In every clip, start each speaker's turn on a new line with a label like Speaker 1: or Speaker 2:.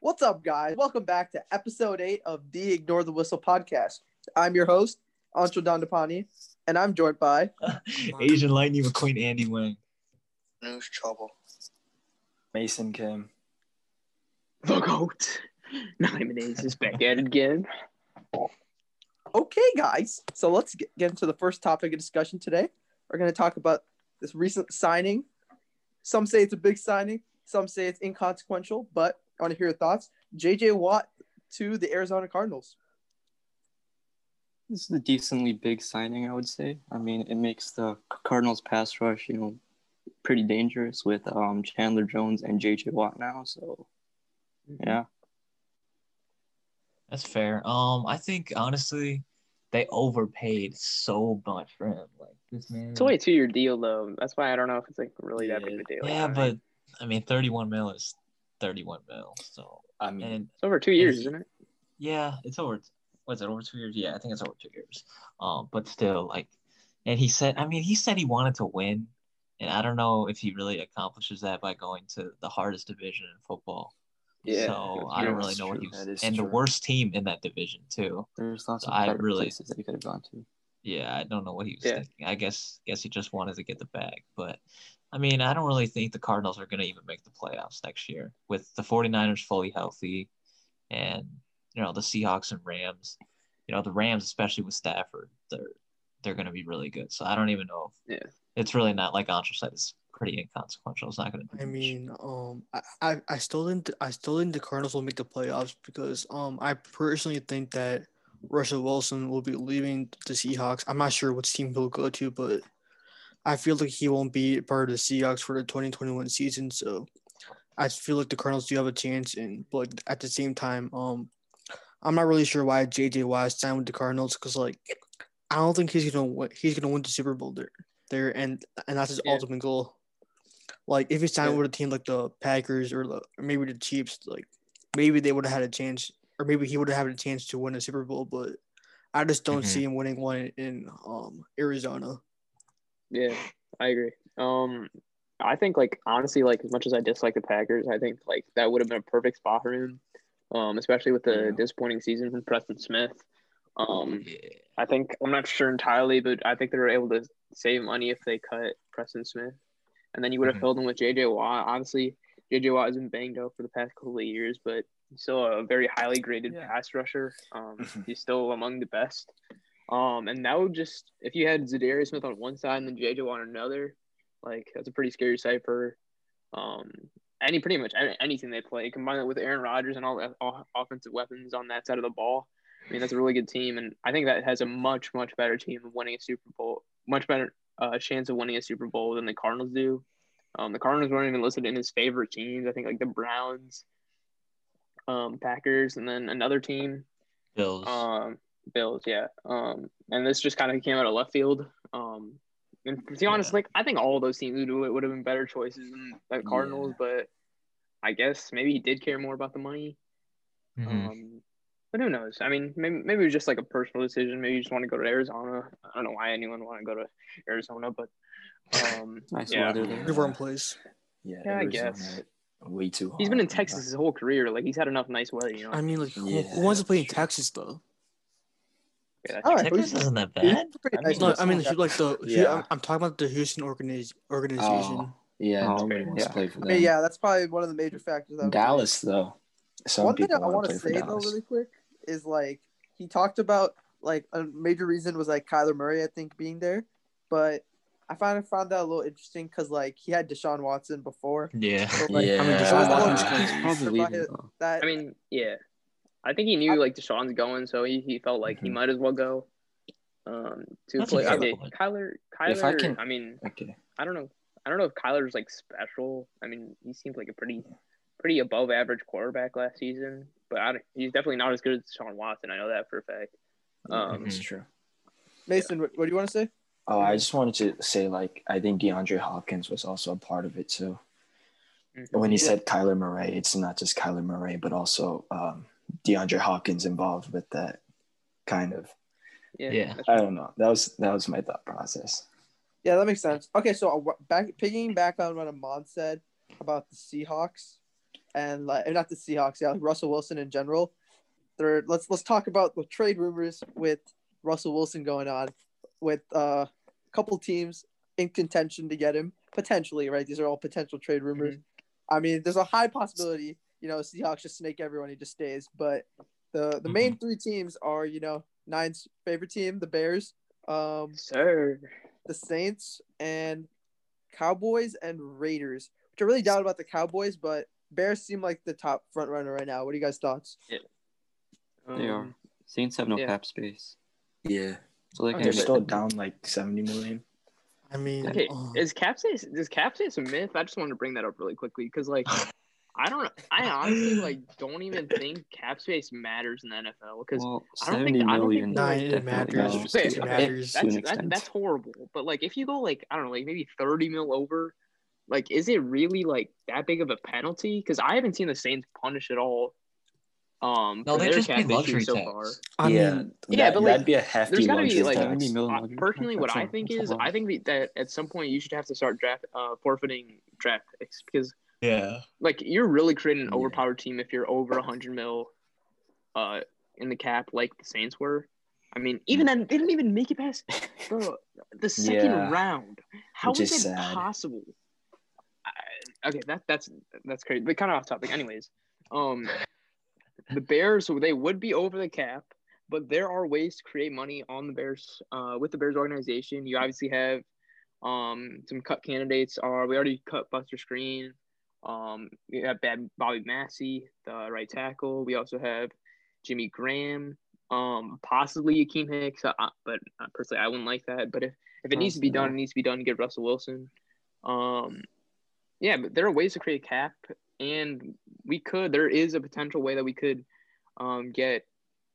Speaker 1: What's up, guys? Welcome back to episode eight of the Ignore the Whistle podcast. I'm your host, Anshul Dandapani, and I'm joined by
Speaker 2: Asian Lightning McQueen, Andy Wang.
Speaker 3: News trouble.
Speaker 4: Mason Kim.
Speaker 5: The GOAT. Nayan is back at it again.
Speaker 1: Okay, guys. So let's get, get into the first topic of discussion today. We're going to talk about this recent signing. Some say it's a big signing, some say it's inconsequential, but I want to hear your thoughts. JJ Watt to the Arizona Cardinals.
Speaker 4: This is a decently big signing, I would say. I mean, it makes the Cardinals pass rush, you know, pretty dangerous with um, Chandler Jones and JJ Watt now. So, yeah.
Speaker 2: That's fair. Um, I think honestly, they overpaid so much for him. Like this man.
Speaker 5: It's only a two year deal though. That's why I don't know if it's like really that big a deal.
Speaker 2: Yeah, but I mean, thirty-one mil is thirty-one mil. So
Speaker 4: I mean,
Speaker 2: and
Speaker 5: it's over two years, isn't it?
Speaker 2: yeah, it's over. Was it over two years? Yeah, I think it's over two years. Um, but still, like, and he said, I mean, he said he wanted to win, and I don't know if he really accomplishes that by going to the hardest division in football.
Speaker 5: Yeah,
Speaker 2: So I don't really know what he was, and the worst team in that division too.
Speaker 4: there's lots
Speaker 2: So
Speaker 4: of
Speaker 2: I really-
Speaker 4: places that he could have gone to.
Speaker 2: Yeah, I don't know what he was
Speaker 5: Yeah.
Speaker 2: thinking. I guess guess he just wanted to get the bag. But I mean, I don't really think the Cardinals are going to even make the playoffs next year with the 49ers fully healthy and you know, the Seahawks and Rams. You know, the Rams especially with Stafford, they're they're going to be really good. So I don't even know if
Speaker 5: Yeah.
Speaker 2: it's really not like Anshul said it's pretty inconsequential. It's not going to
Speaker 6: I mean, um, I, I, I still think I still think the Cardinals will make the playoffs because um, I personally think that Russell Wilson will be leaving the Seahawks. I'm not sure which team he'll go to, but I feel like he won't be part of the Seahawks for the 2021 season. So I feel like the Cardinals do have a chance, and but at the same time, um, I'm not really sure why JJ Watt signed with the Cardinals because like I don't think he's gonna win, he's gonna win the Super Bowl there, there, and and that's his
Speaker 5: Yeah.
Speaker 6: ultimate goal. Like if he signed
Speaker 5: Yeah.
Speaker 6: with a team like the Packers or, the, or maybe the Chiefs, like maybe they would have had a chance, or maybe he would have had a chance to win a Super Bowl. But I just don't
Speaker 2: Mhm.
Speaker 6: see him winning one in um Arizona.
Speaker 5: Yeah, I agree. Um, I think like honestly, like as much as I dislike the Packers, I think like that would have been a perfect spot for him. Um, especially with the
Speaker 4: Yeah.
Speaker 5: disappointing season from Preston Smith. Um,
Speaker 2: yeah.
Speaker 5: I think I'm not sure entirely, but I think they were able to save money if they cut Preston Smith, and then you would have
Speaker 2: Mhm.
Speaker 5: filled him with JJ Watt. Honestly, JJ Watt has been banged up for the past couple of years, but he's still a very highly graded
Speaker 4: Yeah.
Speaker 5: pass rusher. Um,
Speaker 4: Mhm.
Speaker 5: he's still among the best. Um, and that would just if you had Za'Darius Smith on one side and then JJ on another, like that's a pretty scary sight for um any pretty much anything they play. Combine it with Aaron Rodgers and all the all offensive weapons on that side of the ball. I mean, that's a really good team, and I think that has a much, much better team of winning a Super Bowl, much better uh, chance of winning a Super Bowl than the Cardinals do. Um, the Cardinals weren't even listed in his favorite teams. I think like the Browns, um, Packers, and then another team,
Speaker 2: Bills.
Speaker 5: um, Bills. Yeah. Um, and this just kind of came out of left field. Um, and to be honest,
Speaker 2: Yeah.
Speaker 5: like I think all of those teams would, do it would have been better choices than the Cardinals, but I guess maybe he did care more about the money.
Speaker 2: Mhm.
Speaker 5: Um, but who knows? I mean, maybe maybe it was just like a personal decision. Maybe you just want to go to Arizona. I don't know why anyone want to go to Arizona, but um,
Speaker 4: Nice
Speaker 5: yeah.
Speaker 4: weather there.
Speaker 6: Warm place.
Speaker 4: Yeah,
Speaker 5: Yeah, I guess.
Speaker 4: Way too hot.
Speaker 5: He's been in Texas his whole career. Like he's had enough nice weather, you know.
Speaker 6: I mean, like who,
Speaker 4: Yeah,
Speaker 6: who wants to play in. Texas though?
Speaker 5: Yeah,
Speaker 1: All right,
Speaker 2: Texas isn't that bad. I
Speaker 1: nice.
Speaker 2: mean,
Speaker 6: No, I mean
Speaker 1: Okay.
Speaker 6: like the
Speaker 4: Yeah.
Speaker 6: I'm, I'm talking about the Houston organiz- organization.
Speaker 4: Oh, yeah,
Speaker 5: Oh,
Speaker 4: nobody wants
Speaker 5: Yeah.
Speaker 4: to play for
Speaker 1: I mean, yeah, that's probably one of the major factors. I.
Speaker 4: Dallas though. Some
Speaker 1: One thing
Speaker 4: people
Speaker 1: I
Speaker 4: want
Speaker 1: want
Speaker 4: to
Speaker 1: to say though, really quick, is like he talked about like a major reason was like Kyler Murray, I think, being there, but I found I found that a little interesting because like he had Deshaun Watson before.
Speaker 2: Yeah.
Speaker 1: So, like,
Speaker 4: yeah,
Speaker 6: I mean,
Speaker 1: Deshaun Watson's
Speaker 4: probably leaving.
Speaker 1: That
Speaker 5: I mean, yeah. I think he knew like Deshaun's going, so he, he felt like he
Speaker 4: Mhm.
Speaker 5: might as well go. Um, to
Speaker 2: That's
Speaker 5: play. I mean. Kyler. Kyler.
Speaker 4: If I can, I,
Speaker 5: mean,
Speaker 4: Okay.
Speaker 5: I don't know. I don't know if Kyler's like special. I mean, he seemed like a pretty, pretty above average quarterback last season, but I don't, he's definitely not as good as Deshaun Watson. I know that for a fact.
Speaker 4: Yeah,
Speaker 5: Um,
Speaker 4: that's true.
Speaker 1: Mason, what, what do you want to say?
Speaker 4: Oh, I just wanted to say, like, I think DeAndre Hopkins was also a part of it too.
Speaker 5: Mhm.
Speaker 4: When he
Speaker 1: Yeah.
Speaker 4: said Kyler Murray, it's not just Kyler Murray, but also um, DeAndre Hopkins involved with that kind of.
Speaker 5: Yeah.
Speaker 2: Yeah.
Speaker 4: I don't know. That was that was my thought process.
Speaker 1: Yeah, that makes sense. Okay, so uh, back picking back on what Aman said about the Seahawks and like not the Seahawks, yeah, like Russell Wilson in general. There, let's let's talk about the trade rumors with Russell Wilson going on, with uh, a couple teams in contention to get him potentially. Right, these are all potential trade rumors. I mean, there's a high possibility, you know, Seahawks just snake everyone, he just stays. But the the main three teams are, you know, Nayan's favorite team, the Bears, um,
Speaker 5: Sir.
Speaker 1: the Saints, and Cowboys and Raiders. Which I really doubt about the Cowboys, but Bears seem like the top front runner right now. What are you guys' thoughts? Yeah.
Speaker 4: They are.
Speaker 5: Um,
Speaker 4: Saints have no
Speaker 5: yeah.
Speaker 4: cap space,
Speaker 7: Yeah,
Speaker 4: so they
Speaker 5: okay,
Speaker 7: they're
Speaker 5: but-
Speaker 7: still down like seventy million.
Speaker 6: I mean,
Speaker 5: Okay,
Speaker 6: uh,
Speaker 5: is cap space is cap space a myth? I just wanted to bring that up really quickly because like I don't I honestly like don't even think cap space matters in the NFL because
Speaker 4: Well,
Speaker 5: I don't think-
Speaker 4: seventy
Speaker 5: I don't think
Speaker 4: million.
Speaker 6: Nah, it matters.
Speaker 4: matters.
Speaker 5: Okay,
Speaker 6: It matters.
Speaker 5: that's that, that's horrible. But like if you go like I don't know like maybe thirty mil over, like is it really like that big of a penalty? Because I haven't seen the Saints punish at all. Um,
Speaker 2: No, they just
Speaker 5: cap
Speaker 2: pay
Speaker 5: issues
Speaker 2: luxury
Speaker 5: so far.
Speaker 6: I
Speaker 7: yeah,
Speaker 6: mean,
Speaker 5: Yeah,
Speaker 7: that,
Speaker 5: but, like,
Speaker 7: that'd be a hefty
Speaker 5: there's gotta be, like,
Speaker 7: tax.
Speaker 4: 70 million
Speaker 5: Uh, personally, what
Speaker 4: tax,
Speaker 5: I think
Speaker 4: a
Speaker 5: is. I think that at some point you should have to start draft uh, forfeiting draft picks because
Speaker 2: Yeah.
Speaker 5: like you're really creating an overpowered team if you're over 100 mil uh in the cap like the Saints were. I mean, even then they didn't even make it past the the second
Speaker 7: Yeah.
Speaker 5: round. How
Speaker 7: Which
Speaker 5: is
Speaker 7: is
Speaker 5: it possible? I, okay, that that's that's crazy. But kind of off topic. Anyways, um, the Bears so they would be over the cap, but there are ways to create money on the Bears uh, with the Bears organization. You obviously have um, some cut candidates. Are we already cut Buster Skrine? Um, we have Bab- Bobby Massie, the right tackle. We also have Jimmy Graham, um, possibly Akiem Hicks, uh, but uh, personally, I wouldn't like that. But if, if it needs to be done, it needs to be done get Russell Wilson. Um, yeah, but there are ways to create a cap, and we could. There is a potential way that we could um, get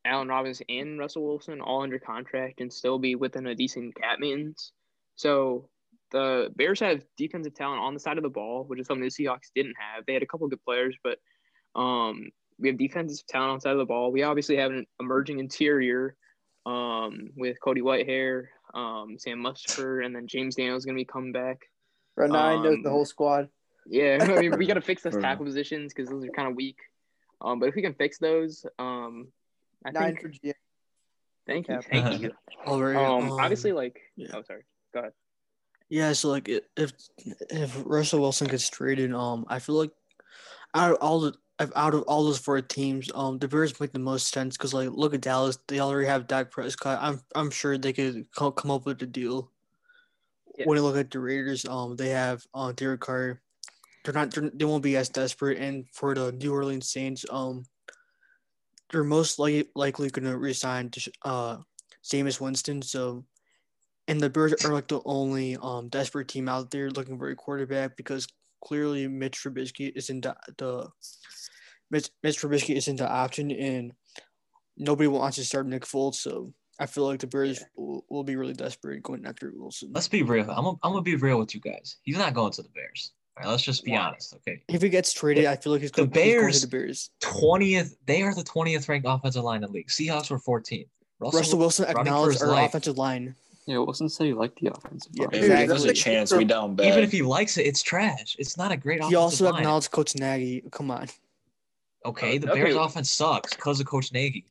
Speaker 5: Allen Robinson and Russell Wilson all under contract and still be within a decent cap maintenance. So the Bears have defensive talent on the side of the ball, which is something the Seahawks didn't have. They had a couple good players, but um, we have defensive talent on the side of the ball. We obviously have an emerging interior um, with Cody Whitehair, um, Sam Mustipher, and then James Daniels is going to be coming back.
Speaker 1: Right now, I know
Speaker 5: Um,
Speaker 1: the whole squad.
Speaker 5: Yeah, I mean, we got to fix those
Speaker 7: For real.
Speaker 5: tackle positions because those are kind of weak. Um, but if we can fix those, um, I
Speaker 1: Nayan
Speaker 5: think.
Speaker 1: for GM.
Speaker 5: Thank you, thank you.
Speaker 6: all right.
Speaker 5: Um, obviously, like,
Speaker 6: yeah.
Speaker 5: oh, sorry. Go ahead.
Speaker 6: Yeah, so like if if Russell Wilson gets traded, um, I feel like out of all the out of all those four teams, um, the Bears make the most sense because like look at Dallas, they already have Dak Prescott. I'm I'm sure they could come up with a deal.
Speaker 5: Yeah.
Speaker 6: When you look at the Raiders, um, they have uh Derek Carr. They're not they're, they won't be as desperate, and for the New Orleans Saints, um, they're most likely likely going to resign to uh Jameis Winston. So and the Bears are like the only um desperate team out there looking for a quarterback because clearly Mitch Trubisky isn't the, the Mitch, Mitch Trubisky isn't the option and nobody wants to start Nick Foles. So I feel like the Bears will, will be really desperate going after Wilson.
Speaker 2: Let's be real. I'm gonna, I'm gonna be real with you guys. He's not going to the Bears. All right, let's just be honest. Okay.
Speaker 6: If he gets traded, I feel like he's
Speaker 2: The
Speaker 6: going, he's going
Speaker 2: Bears-
Speaker 6: to the Bears.
Speaker 2: 20th, they are the 20th ranked offensive line in the league. Seahawks were 14th. Russell,
Speaker 6: Russell Wilson acknowledged our
Speaker 2: life.
Speaker 6: offensive line.
Speaker 4: Yeah, Wilson said he liked the offensive
Speaker 6: Yeah,
Speaker 4: line.
Speaker 7: If
Speaker 1: Dude,
Speaker 7: there's a chance we down bad.
Speaker 2: Even if he likes it, it's trash. It's not a great offensive
Speaker 6: He also
Speaker 2: line.
Speaker 6: acknowledged Coach Nagy. Come on.
Speaker 2: Okay, uh, the
Speaker 5: Okay.
Speaker 2: Bears' offense sucks because of Coach Nagy.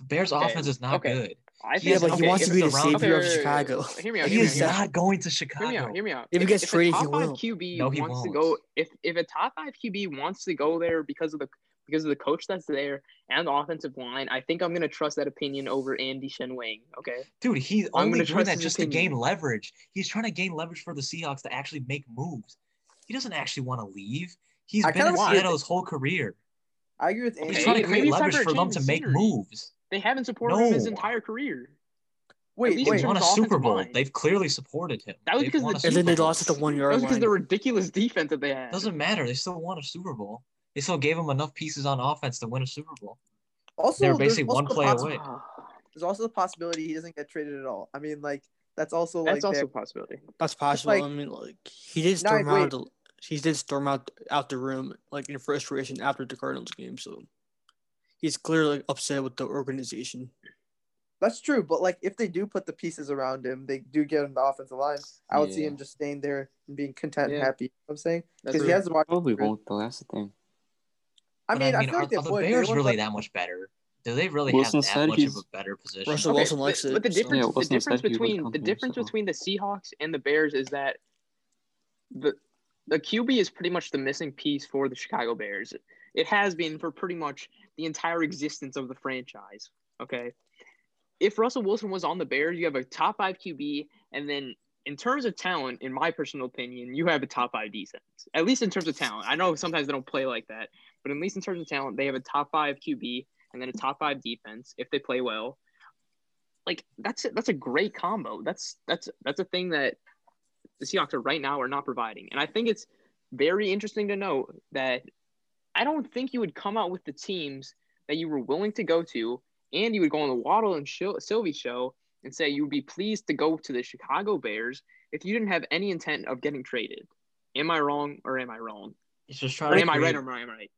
Speaker 2: The Bears'
Speaker 5: Okay,
Speaker 2: offense is not
Speaker 5: okay.
Speaker 2: good.
Speaker 5: I
Speaker 6: Yeah, but he wants to be the
Speaker 5: it's
Speaker 2: around-
Speaker 6: savior of Chicago.
Speaker 5: Hear me out.
Speaker 2: He
Speaker 5: Hear me
Speaker 2: is
Speaker 5: out.
Speaker 2: not going to Chicago.
Speaker 5: Hear me
Speaker 2: Chicago.
Speaker 5: out. Hear me out.
Speaker 6: If he gets
Speaker 5: if
Speaker 6: traded,
Speaker 5: a
Speaker 6: he
Speaker 5: top five
Speaker 6: will.
Speaker 5: QB
Speaker 2: No, he
Speaker 5: wants to
Speaker 2: won't.
Speaker 5: go, if if a top five QB wants to go there because of the because of the coach that's there and the offensive line, I think I'm gonna trust that opinion over Andy Shenwang. Okay.
Speaker 2: Dude, he's
Speaker 5: I'm
Speaker 2: only
Speaker 5: gonna
Speaker 2: doing
Speaker 5: trust
Speaker 2: that
Speaker 5: his
Speaker 2: just to gain leverage. He's trying to gain leverage for the Seahawks to actually make moves. He doesn't actually want to leave. He's
Speaker 1: I
Speaker 2: been in
Speaker 1: kinda see it.
Speaker 2: Seattle his whole career.
Speaker 1: I agree with
Speaker 2: He's
Speaker 1: Andy.
Speaker 5: Okay,
Speaker 2: trying to create
Speaker 5: maybe it's time
Speaker 2: leverage
Speaker 5: for
Speaker 2: for them to
Speaker 5: of
Speaker 2: make moves.
Speaker 5: They haven't supported him his entire career.
Speaker 1: Wait,
Speaker 5: least
Speaker 2: They
Speaker 5: in
Speaker 1: wait.
Speaker 5: terms
Speaker 2: won a Super Bowl.
Speaker 5: line.
Speaker 2: They've clearly supported him.
Speaker 5: That was
Speaker 2: They've
Speaker 5: because the
Speaker 6: And then they lost at the one yard.
Speaker 5: That
Speaker 6: yard
Speaker 5: was because
Speaker 6: line.
Speaker 5: the ridiculous defense that they had.
Speaker 2: Doesn't matter. They still won a Super Bowl. They still gave him enough pieces on offense to win a Super Bowl.
Speaker 1: Also,
Speaker 2: They were
Speaker 1: there's
Speaker 2: basically
Speaker 1: also
Speaker 2: one
Speaker 1: the
Speaker 2: play
Speaker 1: possi-
Speaker 2: away.
Speaker 1: There's also the possibility he doesn't get traded at all. I mean, like that's also like
Speaker 5: That's also a possibility.
Speaker 6: That's possible.
Speaker 1: like-
Speaker 6: I mean, like he did
Speaker 1: Nayan,
Speaker 6: storm out.
Speaker 1: wait.
Speaker 6: The, he did storm out out the room like in frustration after the Cardinals game. So he's clearly upset with the organization.
Speaker 1: That's true, but like if they do put the pieces around him, they do get him the offensive line. I would see him just staying there and being content and happy. You know what I'm saying because he has the wide
Speaker 4: Probably
Speaker 1: receiver.
Speaker 4: won't though. That's the thing.
Speaker 1: I
Speaker 2: But
Speaker 1: mean, I, feel
Speaker 2: are,
Speaker 1: like
Speaker 2: are the
Speaker 1: would.
Speaker 2: Bears
Speaker 1: would
Speaker 2: really that much better? Do they really
Speaker 4: Wilson
Speaker 2: have that much of a better position?
Speaker 6: Russell
Speaker 5: Okay,
Speaker 6: Wilson
Speaker 5: but-
Speaker 6: likes it,
Speaker 5: But the difference,
Speaker 4: Yeah,
Speaker 5: the difference
Speaker 4: said he would
Speaker 5: between the difference
Speaker 4: so-
Speaker 5: between the Seahawks and the Bears is that the the QB is pretty much the missing piece for the Chicago Bears. It has been for pretty much the entire existence of the franchise. Okay, if Russell Wilson was on the Bears, you have a top five QB, and then in terms of talent, in my personal opinion, you have a top five defense. At least in terms of talent. I know sometimes they don't play like that, but at least in terms of talent, they have a top five QB and then a top five defense if they play well. Like that's that's a great combo. That's that's that's a thing that the Seahawks are right now are not providing. And I think it's very interesting to note that I don't think you would come out with the teams that you were willing to go to, and you would go on the Waddle and Silvy show and say you would be pleased to go to the Chicago Bears if you didn't have any intent of getting traded. Am I wrong or am I wrong?
Speaker 2: He's just trying
Speaker 5: Or
Speaker 2: to
Speaker 5: am I right or am I right?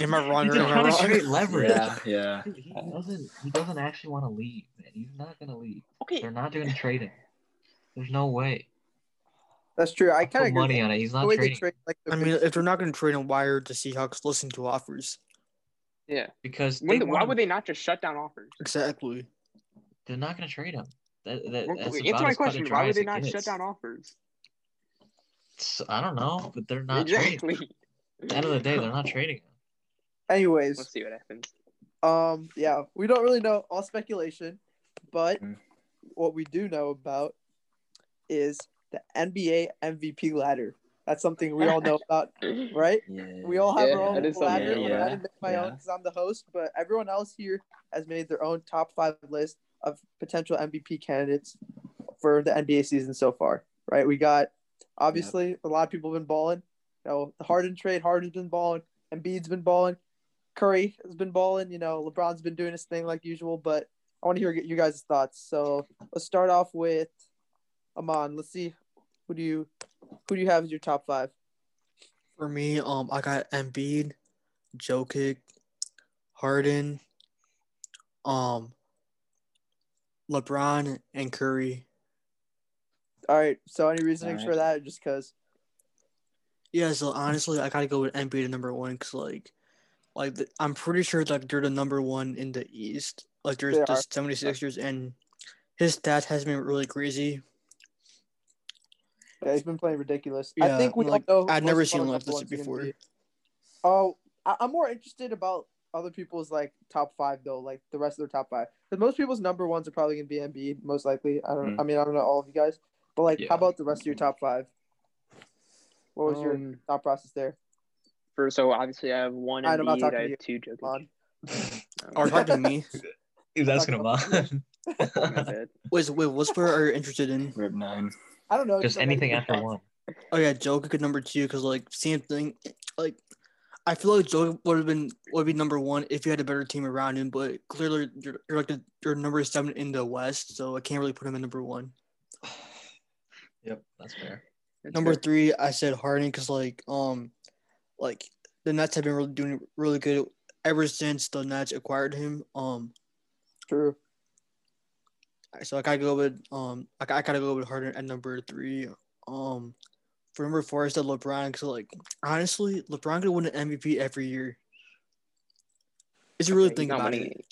Speaker 6: Am I wrong or am I
Speaker 2: trying to
Speaker 6: wrong?
Speaker 2: create leverage.
Speaker 7: Yeah, yeah.
Speaker 2: He, he doesn't. He doesn't actually want to leave, man. He's not gonna leave.
Speaker 5: Okay,
Speaker 2: They're not doing to trade. There's no way.
Speaker 1: That's true. I
Speaker 2: I
Speaker 1: kind of agree.
Speaker 2: money on it. He's not trading
Speaker 1: trade, like
Speaker 6: I mean, if they're not going to trade him, why are the Seahawks listening to offers?
Speaker 5: yeah.
Speaker 2: because
Speaker 5: When why would they not just shut down offers?
Speaker 6: Exactly.
Speaker 2: They're not going to trade him. That, that,
Speaker 5: Well,
Speaker 2: that's
Speaker 5: Answer my question. Why
Speaker 2: dry
Speaker 5: would they not shut down offers?
Speaker 2: So, I don't know, but they're not trading.
Speaker 5: exactly.
Speaker 2: At the end of the day, they're not trading him.
Speaker 1: anyways,
Speaker 5: Let's see what happens.
Speaker 1: Um, yeah, we don't really know all speculation, but
Speaker 7: Mm.
Speaker 1: what we do know about is the NBA MVP ladder. That's something we all know about, right?
Speaker 7: Yeah.
Speaker 1: We all have
Speaker 5: Yeah,
Speaker 1: our own
Speaker 5: that is something
Speaker 1: ladder.
Speaker 7: we
Speaker 1: I didn't make my
Speaker 7: Yeah.
Speaker 1: own because I'm the host, but everyone else here has made their own top five list of potential MVP candidates for the NBA season so far. Right? We got obviously a lot of people have been balling. You know, the Harden trade, Harden's been balling, Embiid's been balling, Curry has been balling. You know, LeBron's been doing his thing like usual. But I want to hear you guys' thoughts. So let's start off with Aman. Let's see who do you who do you have as your top five?
Speaker 6: For me, um, I got Embiid, Jokic, Harden, um, LeBron, and Curry.
Speaker 1: All right. So any reasoning
Speaker 7: All
Speaker 1: for that? Just because.
Speaker 6: Yeah, so honestly, I gotta go with Embiid at number one because like, like the, I'm pretty sure like they're the number one in the East. Like there's
Speaker 1: They
Speaker 6: the
Speaker 1: are.
Speaker 6: 76ers and his stats has been really crazy.
Speaker 1: Yeah, he's been playing ridiculous. I
Speaker 6: Yeah,
Speaker 1: think we
Speaker 6: like,
Speaker 1: all know.
Speaker 6: I'd
Speaker 1: most
Speaker 6: never seen
Speaker 1: our
Speaker 6: him like this
Speaker 1: ones are gonna
Speaker 6: before.
Speaker 1: Oh, I- I'm more interested about other people's like top five though, like the rest of their top five. Because most people's number ones are probably gonna be Embiid, most likely. I don't.
Speaker 7: Mm.
Speaker 1: I mean, I don't know all of you guys, but like,
Speaker 2: Yeah.
Speaker 1: how about the rest of your top five? What was your
Speaker 5: Um,
Speaker 1: thought process there?
Speaker 5: For so obviously I have one
Speaker 1: I'm not
Speaker 5: Embiid,
Speaker 1: talking
Speaker 5: I
Speaker 1: to you.
Speaker 5: have two Jokic.
Speaker 1: Aman?
Speaker 6: Or talking to me.
Speaker 2: He was asking him
Speaker 1: Talk
Speaker 2: out.
Speaker 5: My bad.
Speaker 6: Wait, wait, what's where are you interested in?
Speaker 7: Rip Nayan.
Speaker 1: I don't know.
Speaker 2: Just anything after
Speaker 1: thoughts.
Speaker 2: one.
Speaker 6: Oh yeah, Jokic at number two because like same thing. Like, I feel like Joe would have been would be number one if you had a better team around him. But clearly, you're, you're like the, you're number seven in the West, so I can't really put him in number one.
Speaker 2: Yep, that's fair.
Speaker 5: That's
Speaker 6: Number
Speaker 5: fair.
Speaker 6: three, I said Harden because like um, like the Nets have been really doing really good ever since the Nets acquired him. Um,
Speaker 1: True.
Speaker 6: so I gotta go with um, I, I gotta go with Harden at number three. Um, for number four, I said LeBron because like honestly, LeBron could win an MVP every year. Is you really
Speaker 5: Okay, he's
Speaker 6: think about
Speaker 5: winning
Speaker 6: it?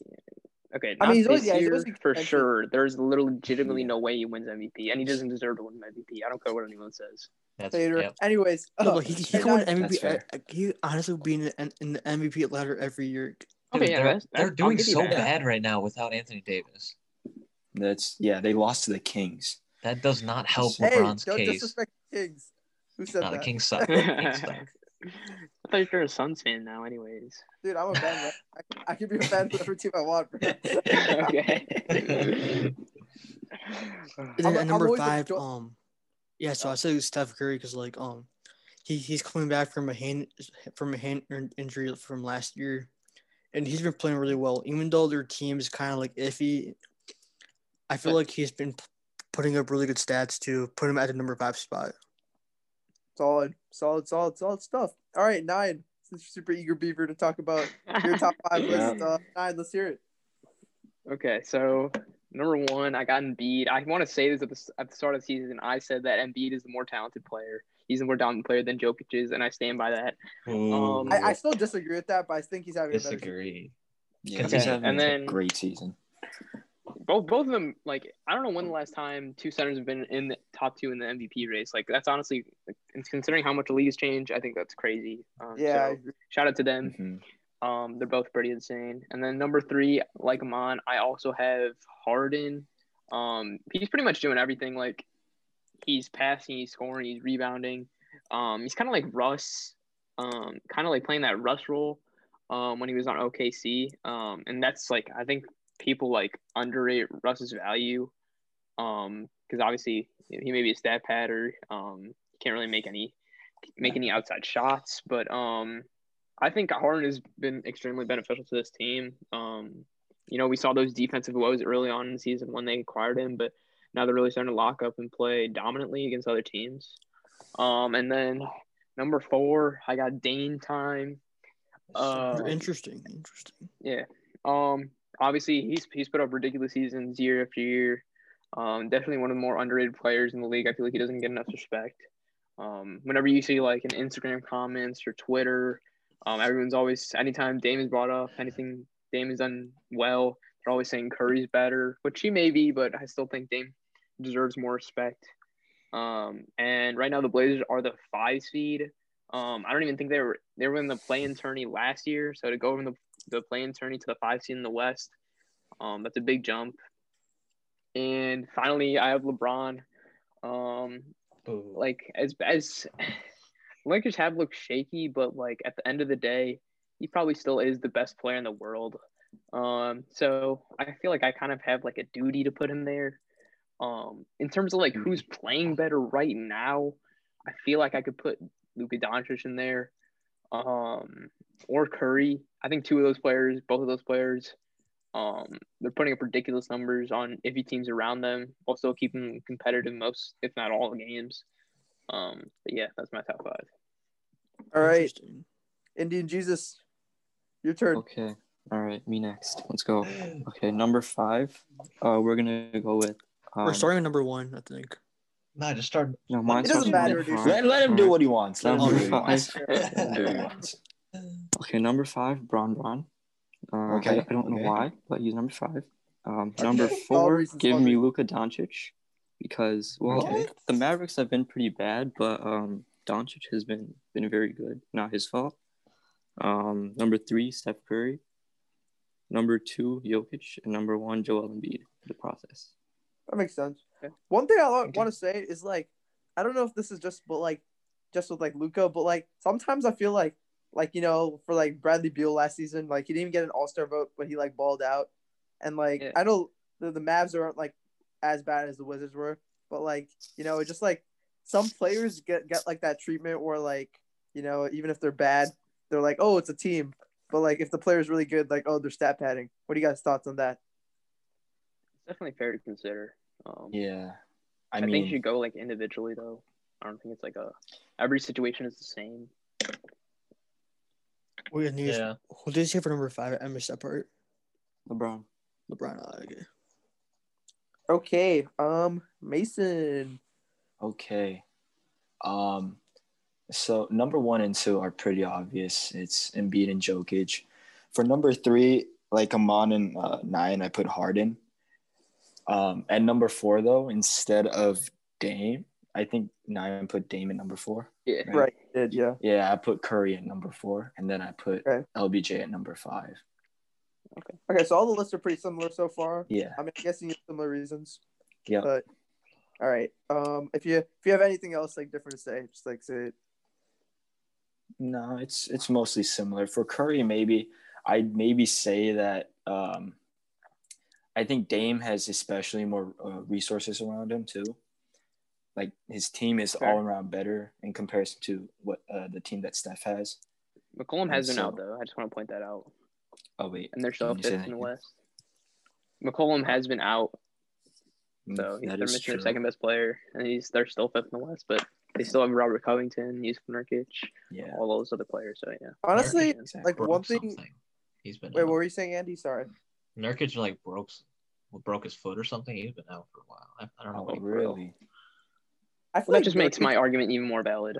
Speaker 5: Okay,
Speaker 1: I mean, he's always-
Speaker 5: this
Speaker 1: yeah,
Speaker 5: year
Speaker 1: always
Speaker 5: for
Speaker 1: contention.
Speaker 5: sure. There's literally legitimately no way he wins MVP, and he doesn't deserve to win MVP. I don't care what anyone says.
Speaker 2: That's
Speaker 1: Hater.
Speaker 2: yep.
Speaker 1: Anyways,
Speaker 6: No,
Speaker 1: uh,
Speaker 6: he, he
Speaker 1: and
Speaker 6: can win
Speaker 1: I-
Speaker 6: MVP.
Speaker 7: That's
Speaker 6: He honestly would be in the, in the MVP ladder every year.
Speaker 2: Dude,
Speaker 5: Okay, yeah,
Speaker 2: they're,
Speaker 5: that's-
Speaker 2: they're doing so
Speaker 5: that.
Speaker 2: bad right now without Anthony Davis.
Speaker 7: That's yeah. They lost to the Kings.
Speaker 2: That does not help
Speaker 1: Hey,
Speaker 2: LeBron's
Speaker 1: don't
Speaker 2: case.
Speaker 1: disrespect Kings. Who said
Speaker 2: No, the
Speaker 1: that?
Speaker 2: Kings suck. The Kings suck.
Speaker 5: I thought you were a Suns fan now, anyways.
Speaker 1: Dude, I'm a fan. I, I can be a fan for whatever team I want, bro.
Speaker 5: okay.
Speaker 6: And
Speaker 1: I'm-
Speaker 6: then at number
Speaker 1: always a
Speaker 6: five,
Speaker 1: jo-
Speaker 6: um, yeah. So I said Steph Curry because like um, he he's coming back from a hand from a hand injury from last year, and he's been playing really well. Even though their team is kind of like iffy, I feel like he's been putting up really good stats to put him at the number five spot.
Speaker 1: Solid, solid, solid, solid stuff. All right, Nayan. Since you're super eager, Beaver, to talk about your top five
Speaker 7: Yeah.
Speaker 1: list. Uh, Nayan, let's hear it.
Speaker 5: Okay, so number one, I got Embiid. I want to say this at the, at the start of the season. I said that Embiid is the more talented player. He's the more dominant player than Jokic is, and I stand by that. Um,
Speaker 1: I, I still disagree with that, but I think he's having a better season.
Speaker 2: disagree.
Speaker 7: Yeah,
Speaker 2: Okay,
Speaker 7: he's having
Speaker 5: and
Speaker 7: a
Speaker 5: then-
Speaker 7: great season.
Speaker 5: Both both of them, like I don't know when the last time two centers have been in the top two in the MVP race. Like that's honestly, like, considering how much the league has changed, I think that's crazy. Um,
Speaker 1: Yeah,
Speaker 5: so shout out to them.
Speaker 7: Mhm.
Speaker 5: Um, they're both pretty insane. And then number three, like Aman, I also have Harden. Um, he's pretty much doing everything. Like he's passing, he's scoring, he's rebounding. Um, he's kind of like Russ, um, kind of like playing that Russ role. Um, when he was on OKC. Um, and that's like I think people like underrate Russ's value. Um, because obviously he may be a stat pad or um, can't really make any make any outside shots, but um. I think Harden has been extremely beneficial to this team. Um, you know, we saw those defensive woes early on in the season when they acquired him, but now they're really starting to lock up and play dominantly against other teams. Um, and then number four, I got Dame time. Uh,
Speaker 6: interesting. Interesting.
Speaker 5: yeah. Um, obviously he's he's put up ridiculous seasons year after year. Um, definitely one of the more underrated players in the league. I feel like he doesn't get enough respect. Um, whenever you see like in Instagram comments or Twitter, um, everyone's always anytime Dame is brought up, anything Dame has done well, they're always saying Curry's better, which he may be, but I still think Dame deserves more respect. Um, and right now the Blazers are the five seed. Um, I don't even think they were they were in the play-in tourney last year, so to go from the the play-in tourney to the five seed in the West, um, that's a big jump. And finally, I have LeBron. Um, like as as Lakers have looked shaky, but like at the end of the day, he probably still is the best player in the world. Um, so I feel like I kind of have like a duty to put him there. Um, in terms of like who's playing better right now, I feel like I could put Luka Doncic in there, um, or Curry. I think two of those players, both of those players, um, they're putting up ridiculous numbers on iffy teams around them, while still keeping them competitive most, if not all, the games. Um, but yeah, that's my top five.
Speaker 1: All right, Indian Jesus, your turn.
Speaker 4: Okay. All right. Me next. Let's go. Okay. Number five. Uh, we're gonna go with. Um,
Speaker 6: We're starting at number one, I think.
Speaker 2: Nah, just start.
Speaker 4: No, mine's
Speaker 1: It doesn't
Speaker 4: supposed to be
Speaker 1: matter, dude.
Speaker 7: Let, let him do what he wants. Let
Speaker 4: Number
Speaker 7: what he wants.
Speaker 4: five.
Speaker 7: Let him do what he wants.
Speaker 4: Okay, number five, Bron Bron. Uh,
Speaker 7: Okay,
Speaker 4: I, I don't know why, but he's number five. Um, number four, give me Luka Doncic because well,
Speaker 7: Okay.
Speaker 4: the Mavericks have been pretty bad, but um, Doncic has been been very good. Not his fault. Um, number three, Steph Curry. Number two, Jokic, and number one, Joel Embiid. The process.
Speaker 1: That makes sense. One thing I
Speaker 2: Okay.
Speaker 1: want to say is like, I don't know if this is just, but like, just with like Luka, but like sometimes I feel like, like you know, for like Bradley Beal last season, like he didn't even get an All Star vote, but he like balled out, and like
Speaker 5: Yeah.
Speaker 1: I know the, the Mavs aren't like as bad as the Wizards were, but like you know, just like some players get get like that treatment where like you know, even if they're bad, they're like, oh, it's a team. But like if the player's really good, like oh, they're stat padding. What do you guys thoughts on that?
Speaker 5: It's definitely fair to consider. Um,
Speaker 7: Yeah. I,
Speaker 5: I,
Speaker 7: mean,
Speaker 5: think you should go like individually though. I don't think it's like a every situation is the same.
Speaker 6: Wait, and here's-
Speaker 2: Yeah.
Speaker 6: Who did you say for number five? I missed that part.
Speaker 4: LeBron.
Speaker 6: LeBron. okay.
Speaker 1: Okay, um, Mason.
Speaker 7: Okay. Um, so number one and two are pretty obvious. It's Embiid and Jokic. For number three, like Aman uh, Nayan, I put Harden. Um, at number four though, instead of Dame, I think Nayan put Dame at number four.
Speaker 5: Yeah.
Speaker 7: Right.
Speaker 1: Right, did yeah.
Speaker 7: Yeah, I put Curry at number four, and then I put
Speaker 1: Okay.
Speaker 7: LBJ at number five.
Speaker 1: Okay, Okay. so all the lists are pretty similar so far.
Speaker 7: Yeah.
Speaker 1: I mean, I'm guessing you similar reasons.
Speaker 7: Yeah.
Speaker 1: But all right. Um, if you if you have anything else like different to say, just like say it.
Speaker 7: No, it's it's mostly similar. For Curry, maybe I'd maybe say that um, I think Dame has especially more uh, resources around him too. Like his team is
Speaker 5: Fair.
Speaker 7: all around better in comparison to what uh, the team that Steph has.
Speaker 5: McCollum has been
Speaker 7: so-
Speaker 5: out though. I just want to point that out.
Speaker 7: Oh wait,
Speaker 5: And they're still
Speaker 7: Can you say
Speaker 5: fifth in the
Speaker 7: again?
Speaker 5: West. McCollum has been out, so he's
Speaker 7: Mm, that
Speaker 5: they're
Speaker 7: is
Speaker 5: missing their second best player, and he's they're still fifth in the West, but they still have Robert Covington, Jusuf Nurkic,
Speaker 7: Yeah,
Speaker 5: all those other players. So yeah,
Speaker 1: Honestly,
Speaker 2: Nurkic
Speaker 1: like one thing.
Speaker 2: something. He's been
Speaker 1: Wait,
Speaker 2: out.
Speaker 1: what were you saying, Andy? Sorry.
Speaker 2: Nurkic like broke. S- broke his foot or something. He's been out for a while. I, I don't know.
Speaker 7: Oh,
Speaker 2: what he broke.
Speaker 7: really?
Speaker 1: I feel
Speaker 5: That
Speaker 1: like
Speaker 5: just makes my argument even more valid.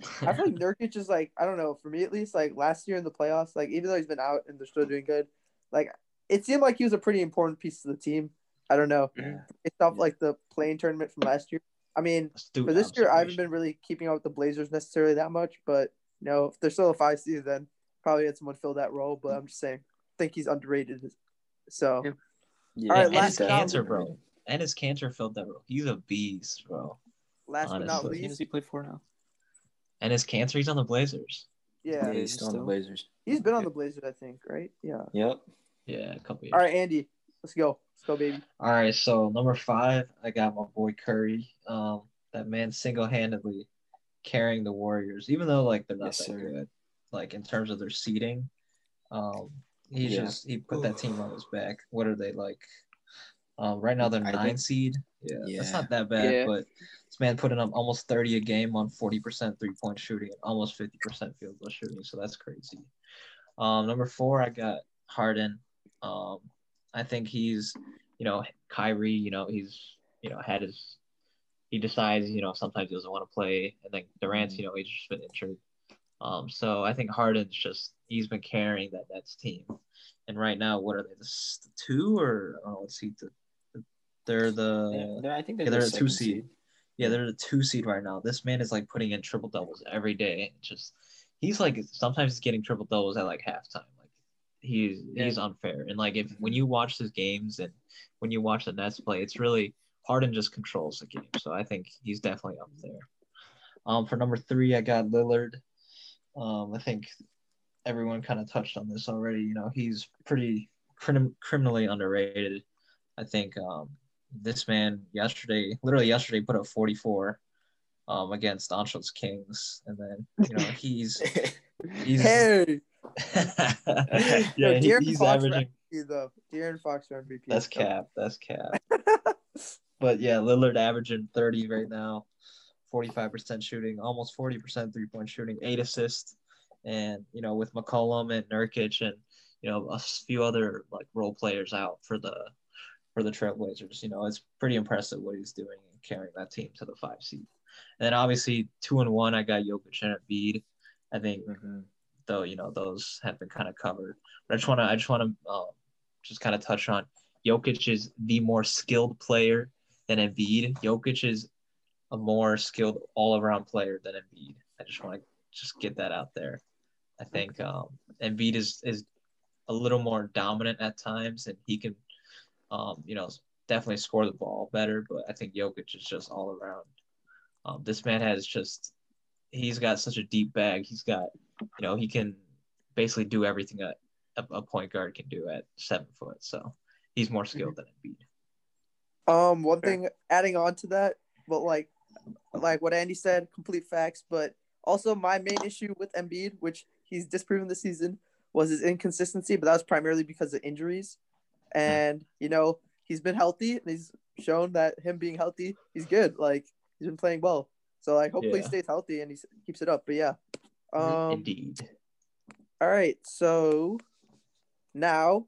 Speaker 1: I feel like Nurkic is like I don't know for me at least like last year in the playoffs like even though he's been out and they're still doing good like it seemed like he was a pretty important piece to the team. I don't know.
Speaker 7: Yeah.
Speaker 1: It's off like the playing tournament from last year. I mean for this year I haven't been really keeping up with the Blazers necessarily that much, but you know if they're still a five seed then probably had someone fill that role. But I'm just saying I think he's underrated. So
Speaker 5: Yeah.
Speaker 7: Yeah,
Speaker 1: All right,
Speaker 2: and
Speaker 1: last Enes
Speaker 2: Kanter,
Speaker 1: least-
Speaker 2: bro. And Enes Kanter filled that role. He's a beast, bro.
Speaker 1: last but not
Speaker 2: Honestly.
Speaker 4: What does
Speaker 1: least,
Speaker 4: he play for now?
Speaker 2: And Enes Kanter, he's on the Blazers.
Speaker 1: yeah,
Speaker 7: Yeah, he's still on the Blazers.
Speaker 1: he's been on the Blazers I think right? Yeah.
Speaker 7: Yep.
Speaker 2: Yeah, a couple years.
Speaker 1: All right, Andy, let's go. Let's go, baby.
Speaker 2: All right, so number five, I got my boy Curry. Um, that man single-handedly carrying the Warriors, even though like they're not
Speaker 7: Yes,
Speaker 2: that
Speaker 7: sir.
Speaker 2: good, like in terms of their seeding. Um, he
Speaker 7: Yeah.
Speaker 2: just he put that team on his back. What are they like? Um, right now they're
Speaker 7: I
Speaker 2: nine
Speaker 7: think-
Speaker 2: seed. Yeah, that's not that bad.
Speaker 5: Yeah.
Speaker 2: But this man putting up almost thirty a game on forty percent three point shooting and almost fifty percent field goal shooting. So that's crazy. Um, number four, I got Harden. Um, I think he's, you know, Kyrie. You know, he's, you know, had his. He decides, you know, sometimes he doesn't want to play, and then Durant's, you know, he's just been injured. Um, so I think Harden's just he's been carrying that Nets team, and right now, what are they? The two or oh, let's see, the, the they're the
Speaker 7: they're- I think they're,
Speaker 2: yeah,
Speaker 7: they're the
Speaker 2: a two
Speaker 7: second
Speaker 2: seed. Yeah, they're the two seed right now. This man is like putting in triple doubles every day. Just he's like sometimes he's getting triple doubles at like halftime. Like he's he's unfair. And like if when you watch his games and when you watch the Nets play, it's really Harden just controls the game. So I think he's definitely up there. Um, for number three, I got Lillard. Um, I think everyone kind of touched on this already. You know, he's pretty crim- criminally underrated. I think um, this man yesterday, literally yesterday, put up 44 um, against Anshul's Kings, and then you know he's he's
Speaker 1: Hey,
Speaker 2: yeah
Speaker 1: No,
Speaker 2: he- he's
Speaker 1: Fox for
Speaker 2: averaging.
Speaker 1: MVP, though. De'Aaron Fox for MVP.
Speaker 2: That's cap. That's cap. But yeah, Lillard averaging 30 right now, 45% shooting, almost 40% three point shooting, eight assists. And, you know, with McCollum and Nurkic and, you know, a few other like role players out for the for the Trailblazers, you know, it's pretty impressive what he's doing and carrying that team to the five seed. And then obviously two and one, I got Jokic and Embiid. I think
Speaker 7: Mhm.
Speaker 2: though, you know, those have been kind of covered. But I just want to, I just want to um, just kind of touch on Jokic is the more skilled player than Embiid. Jokic is a more skilled all-around player than Embiid. I just want to just get that out there. I think um, Embiid is is a little more dominant at times, and he can, um, you know, definitely score the ball better. But I think Jokic is just all around. Um, this man has just he's got such a deep bag. He's got, you know, he can basically do everything a, a, a point guard can do at seven foot. So he's more skilled than Embiid.
Speaker 1: Um, one
Speaker 5: Fair.
Speaker 1: thing adding on to that, but like, like what Andy said, complete facts. But also, my main issue with Embiid, which he's disproven this season, was his inconsistency. But that was primarily because of injuries. And you know, he's been healthy, and he's shown that him being healthy, he's good. Like he's been playing well. So like, hopefully,
Speaker 2: Yeah.
Speaker 1: he stays healthy and he keeps it up. But yeah. Um.
Speaker 2: Indeed.
Speaker 1: All right, so now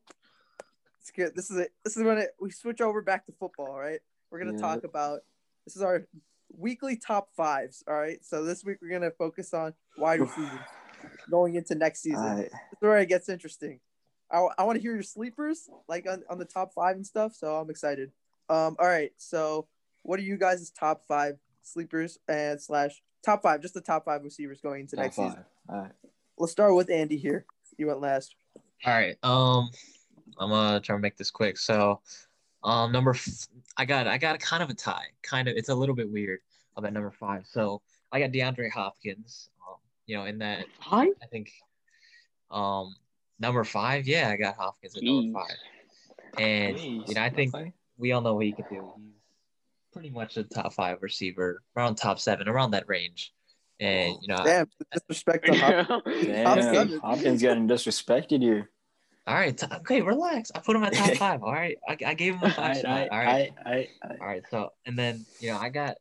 Speaker 1: it's good. This is it. This is when it, we switch over back to football. Right, we're gonna
Speaker 7: Yeah.
Speaker 1: talk about this is our weekly top fives. All right, so this week we're gonna focus on wide receivers going into next season.
Speaker 7: I,
Speaker 1: This is where it gets interesting. I, I want to hear your sleepers, like on, on the top five and stuff. So I'm excited. Um, all right, so what are you guys' top five sleepers and slash top five? Just the top five receivers going into
Speaker 7: top
Speaker 1: next
Speaker 7: five.
Speaker 1: season.
Speaker 7: All right.
Speaker 1: Let's start with Andy here. You went last.
Speaker 2: All right. Um, I'm gonna try to make this quick. So, um, number f- I got I got a kind of a tie. Kind of it's a little bit weird about number five. So I got DeAndre Hopkins. Um, you know, in that
Speaker 5: Hi.
Speaker 2: I think, um, number five. Yeah, I got Hopkins at number five. And
Speaker 7: Jeez,
Speaker 2: you know, I think we all know what he can do. He's pretty much a top five receiver, around top seven, around that range. And you know,
Speaker 1: Damn, disrespect to Hop-
Speaker 7: Damn,
Speaker 1: seven.
Speaker 7: Hopkins getting disrespected here.
Speaker 2: All right, okay, relax. I put him at top five. All right, I, I gave him a five
Speaker 7: right,
Speaker 2: spot.
Speaker 7: I,
Speaker 2: All right.
Speaker 7: I, I, I,
Speaker 2: All right, so and then you know I got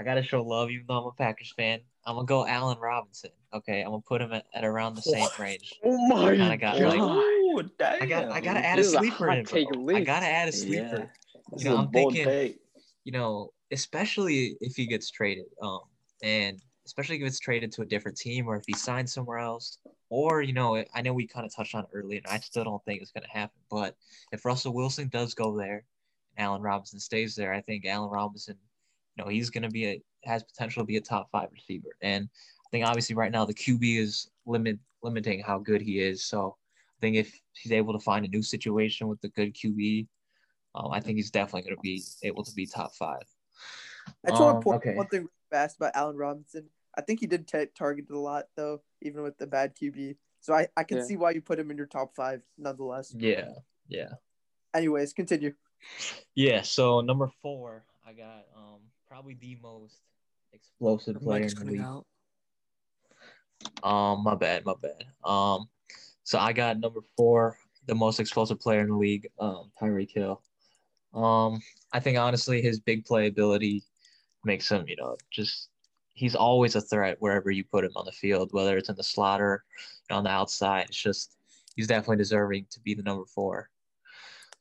Speaker 2: I got to show love even though I'm a Packers fan. I'm gonna go Allen Robinson. Okay, I'm gonna put him at, at around the same range.
Speaker 5: Oh my
Speaker 2: Kinda got,
Speaker 5: god.
Speaker 2: like-
Speaker 7: damn.
Speaker 2: I got I gotta add a
Speaker 5: This is a
Speaker 2: sleeper in. bro. I gotta add a sleeper.
Speaker 7: This
Speaker 2: You know, I'm thinking-
Speaker 7: take.
Speaker 2: You know, especially if he gets traded, um, and especially if it's traded to a different team or if he signs somewhere else, or you know, I know we kind of touched on it earlier, and I still don't think it's gonna happen. But if Russell Wilson does go there, and Allen Robinson stays there, I think Allen Robinson, you know, he's gonna be a has potential to be a top five receiver. And I think obviously right now the QB is limit limiting how good he is. So I think if he's able to find a new situation with a good QB, um, I think he's definitely going to be able to be top five.
Speaker 1: I just want
Speaker 2: Um,
Speaker 1: to point
Speaker 2: okay.
Speaker 1: one thing fast about Allen Robinson. I think he did ta targeted a lot though, even with the bad QB. So I, I can
Speaker 5: Yeah.
Speaker 1: see why you put him in your top five, nonetheless.
Speaker 2: Yeah, yeah,
Speaker 1: Anyways, continue.
Speaker 2: yeah. So number four, I got um probably the most explosive player
Speaker 6: is
Speaker 2: in the league.
Speaker 6: out.
Speaker 2: Um, my bad, my bad. Um, so I got number four, the most explosive player in the league, um, Tyreek Hill. Um, I think honestly his big play ability makes him, you know, just he's always a threat wherever you put him on the field, whether it's in the slot or on the outside. It's just he's definitely deserving to be the number four.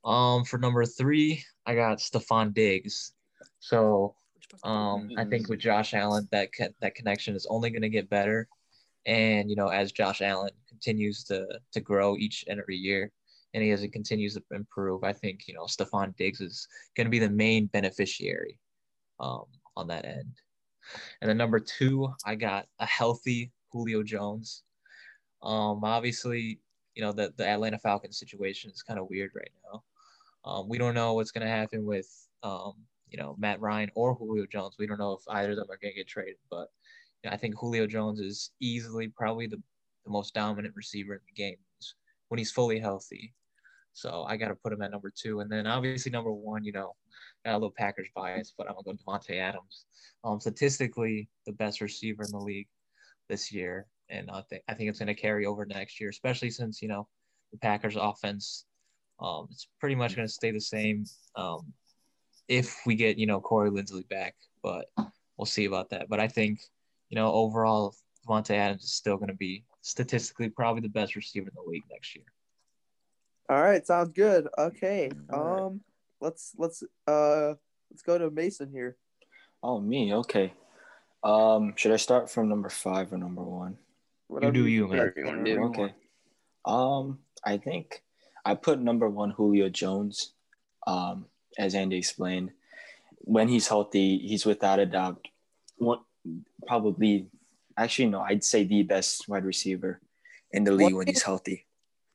Speaker 2: Um, for number three, I got Stefon Diggs. So um, I think with Josh Allen, that co- that connection is only going to get better, and you know, as Josh Allen continues to to grow each and every year, and he as it continues to improve, I think you know Stefon Diggs is going to be the main beneficiary um, on that end. And then number two, I got a healthy Julio Jones. Um, obviously, you know the the Atlanta Falcons situation is kind of weird right now. Um, we don't know what's going to happen with um, you know Matt Ryan or Julio Jones. We don't know if either of them are going to get traded, but you know, I think Julio Jones is easily probably the, the most dominant receiver in the game when he's fully healthy. So I got to put him at number two, and then obviously number one, you know, got a little Packers bias, but I'm gonna go Davante Adams. Um, statistically, the best receiver in the league this year, and I think I think it's gonna carry over next year, especially since you know the Packers offense, um, it's pretty much gonna stay the same. Um, if we get you know Corey Linsley back, but we'll see about that. But I think you know overall, Davante Adams is still gonna be statistically probably the best receiver in the league next year.
Speaker 1: All right, sounds good. Okay.
Speaker 7: All right.
Speaker 1: Um, let's let's uh let's go to Mason here.
Speaker 7: Oh, me. Okay. Um, should I start from number five or number one?
Speaker 1: Whatever
Speaker 2: do you, man.
Speaker 5: you wanna
Speaker 1: better.
Speaker 5: do.
Speaker 7: Okay. Um, I think I put number one Julio Jones. Um, as Andy explained, when he's healthy, he's without a doubt one probably actually no, I'd say the best wide receiver in the league
Speaker 1: One
Speaker 7: when he's healthy.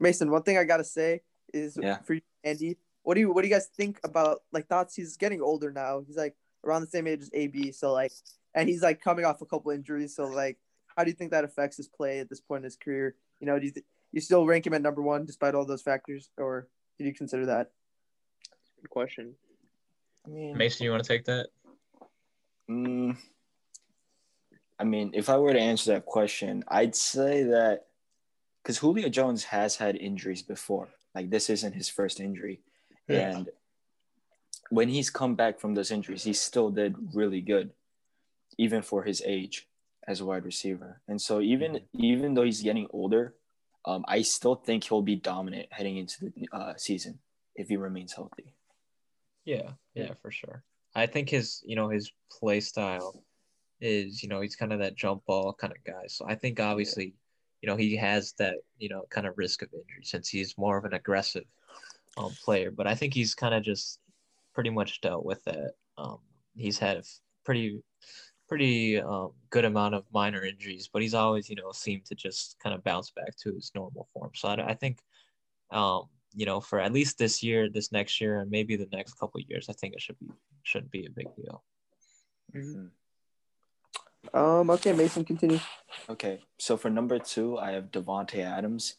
Speaker 1: Mason, one thing I gotta say is
Speaker 7: Yeah.
Speaker 1: for you, Andy. What do you what do you guys think about like thoughts? He's getting older now. He's like around the same age as AB. So like, and he's like coming off a couple injuries. So like, how do you think that affects his play at this point in his career? You know, do you th- you still rank him at number one despite all those factors, or did you consider that?
Speaker 5: Good question.
Speaker 7: I mean,
Speaker 2: Mason, you want to take that?
Speaker 7: Mm, I mean, if I were to answer that question, I'd say that because Julio Jones has had injuries before. Like this isn't his first injury,
Speaker 2: Yeah.
Speaker 7: and when he's come back from those injuries, he still did really good, even for his age as a wide receiver. And so even even though he's getting older, um, I still think he'll be dominant heading into the uh, season if he remains healthy.
Speaker 2: Yeah, yeah, for sure. I think his, you know, his play style is, you know, he's kind of that jump ball kind of guy. So I think obviously, you know, he has that, you know, kind of risk of injury since he's more of an aggressive um, player. But I think he's kind of just pretty much dealt with that. Um, he's had a pretty, pretty um, good amount of minor injuries, but he's always, you know, seemed to just kind of bounce back to his normal form. So I, I think, um, you know, for at least this year, this next year, and maybe the next couple years, I think it should be shouldn't be a big deal.
Speaker 1: Um. Okay, Mason, continue.
Speaker 7: Okay, so for number two, I have Davante Adams.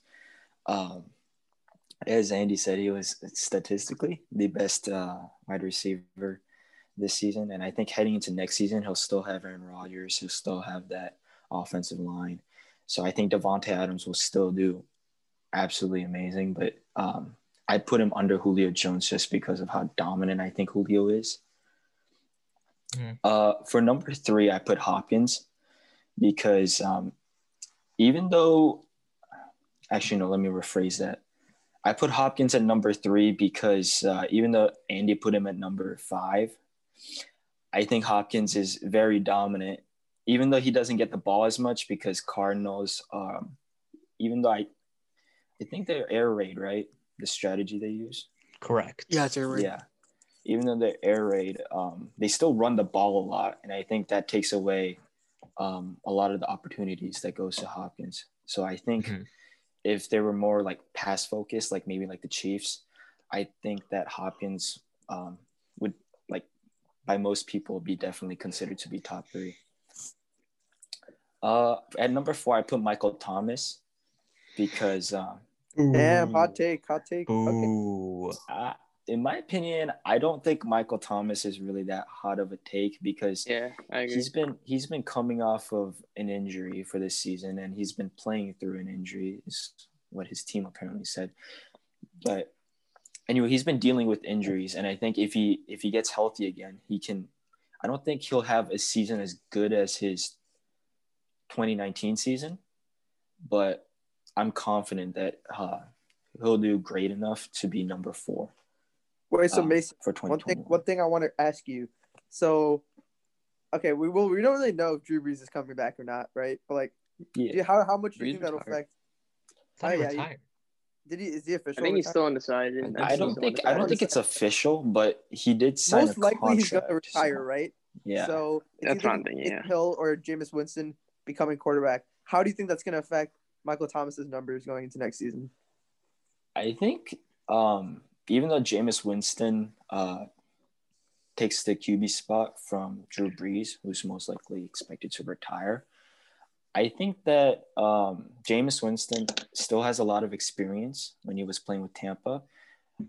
Speaker 7: Um, as Andy said, he was statistically the best uh, wide receiver this season, and I think heading into next season, he'll still have Aaron Rodgers. He'll still have that offensive line. So I think Davante Adams will still do absolutely amazing. But um, I put him under Julio Jones just because of how dominant I think Julio is.
Speaker 2: Mhm.
Speaker 7: Uh, for number three, I put Hopkins because um, even though, actually, no, let me rephrase that. I put Hopkins at number three because uh, even though Andy put him at number five, I think Hopkins is very dominant, even though he doesn't get the ball as much because Cardinals, um, even though I, I think they're air raid, right? The strategy they use.
Speaker 2: Correct.
Speaker 6: Yeah, it's air raid.
Speaker 7: Yeah. Even though they're air raid, um, they still run the ball a lot. And I think that takes away um, a lot of the opportunities that goes to Hopkins. So I think
Speaker 2: Mhm.
Speaker 7: if they were more like pass focused, like maybe like the Chiefs, I think that Hopkins um, would like by most people be definitely considered to be top three. Uh, at number four, I put Michael Thomas because um,
Speaker 1: Damn, hot take, hot take. Okay.
Speaker 2: Boo.
Speaker 7: I, in my opinion, I don't think Michael Thomas is really that hot of a take because
Speaker 5: Yeah, I agree.
Speaker 7: he's been he's been coming off of an injury for this season and he's been playing through an injury is what his team apparently said. But anyway, he's been dealing with injuries and I think if he if he gets healthy again, he can I don't think he'll have a season as good as his 2019 season, but I'm confident that uh, he'll do great enough to be number 4
Speaker 1: Wait, so
Speaker 7: um,
Speaker 1: Mason,
Speaker 7: for
Speaker 1: one thing, one thing I want to ask you. So, okay, we will. We don't really know if Drew Brees is coming back or not, right? But like, do
Speaker 7: Yeah.
Speaker 1: you- how how much do you think that'll affect? Oh, yeah, he-
Speaker 2: retired.
Speaker 1: Did he? Is he
Speaker 5: I think he's
Speaker 1: retired?
Speaker 5: still undecided.
Speaker 4: I think
Speaker 7: I don't think I don't think it's official, but he did sign
Speaker 1: most
Speaker 7: a
Speaker 1: likely he's gonna retire,
Speaker 7: so-
Speaker 1: right?
Speaker 7: Yeah.
Speaker 1: So it's
Speaker 5: That's
Speaker 1: either
Speaker 5: what I'm thinking, yeah.
Speaker 1: Hill or Jameis Winston becoming quarterback. How do you think that's gonna affect Michael Thomas's numbers going into next season?
Speaker 7: I think um, even though Jameis Winston uh, takes the QB spot from Drew Brees, who's most likely expected to retire, I think that um, Jameis Winston still has a lot of experience when he was playing with Tampa,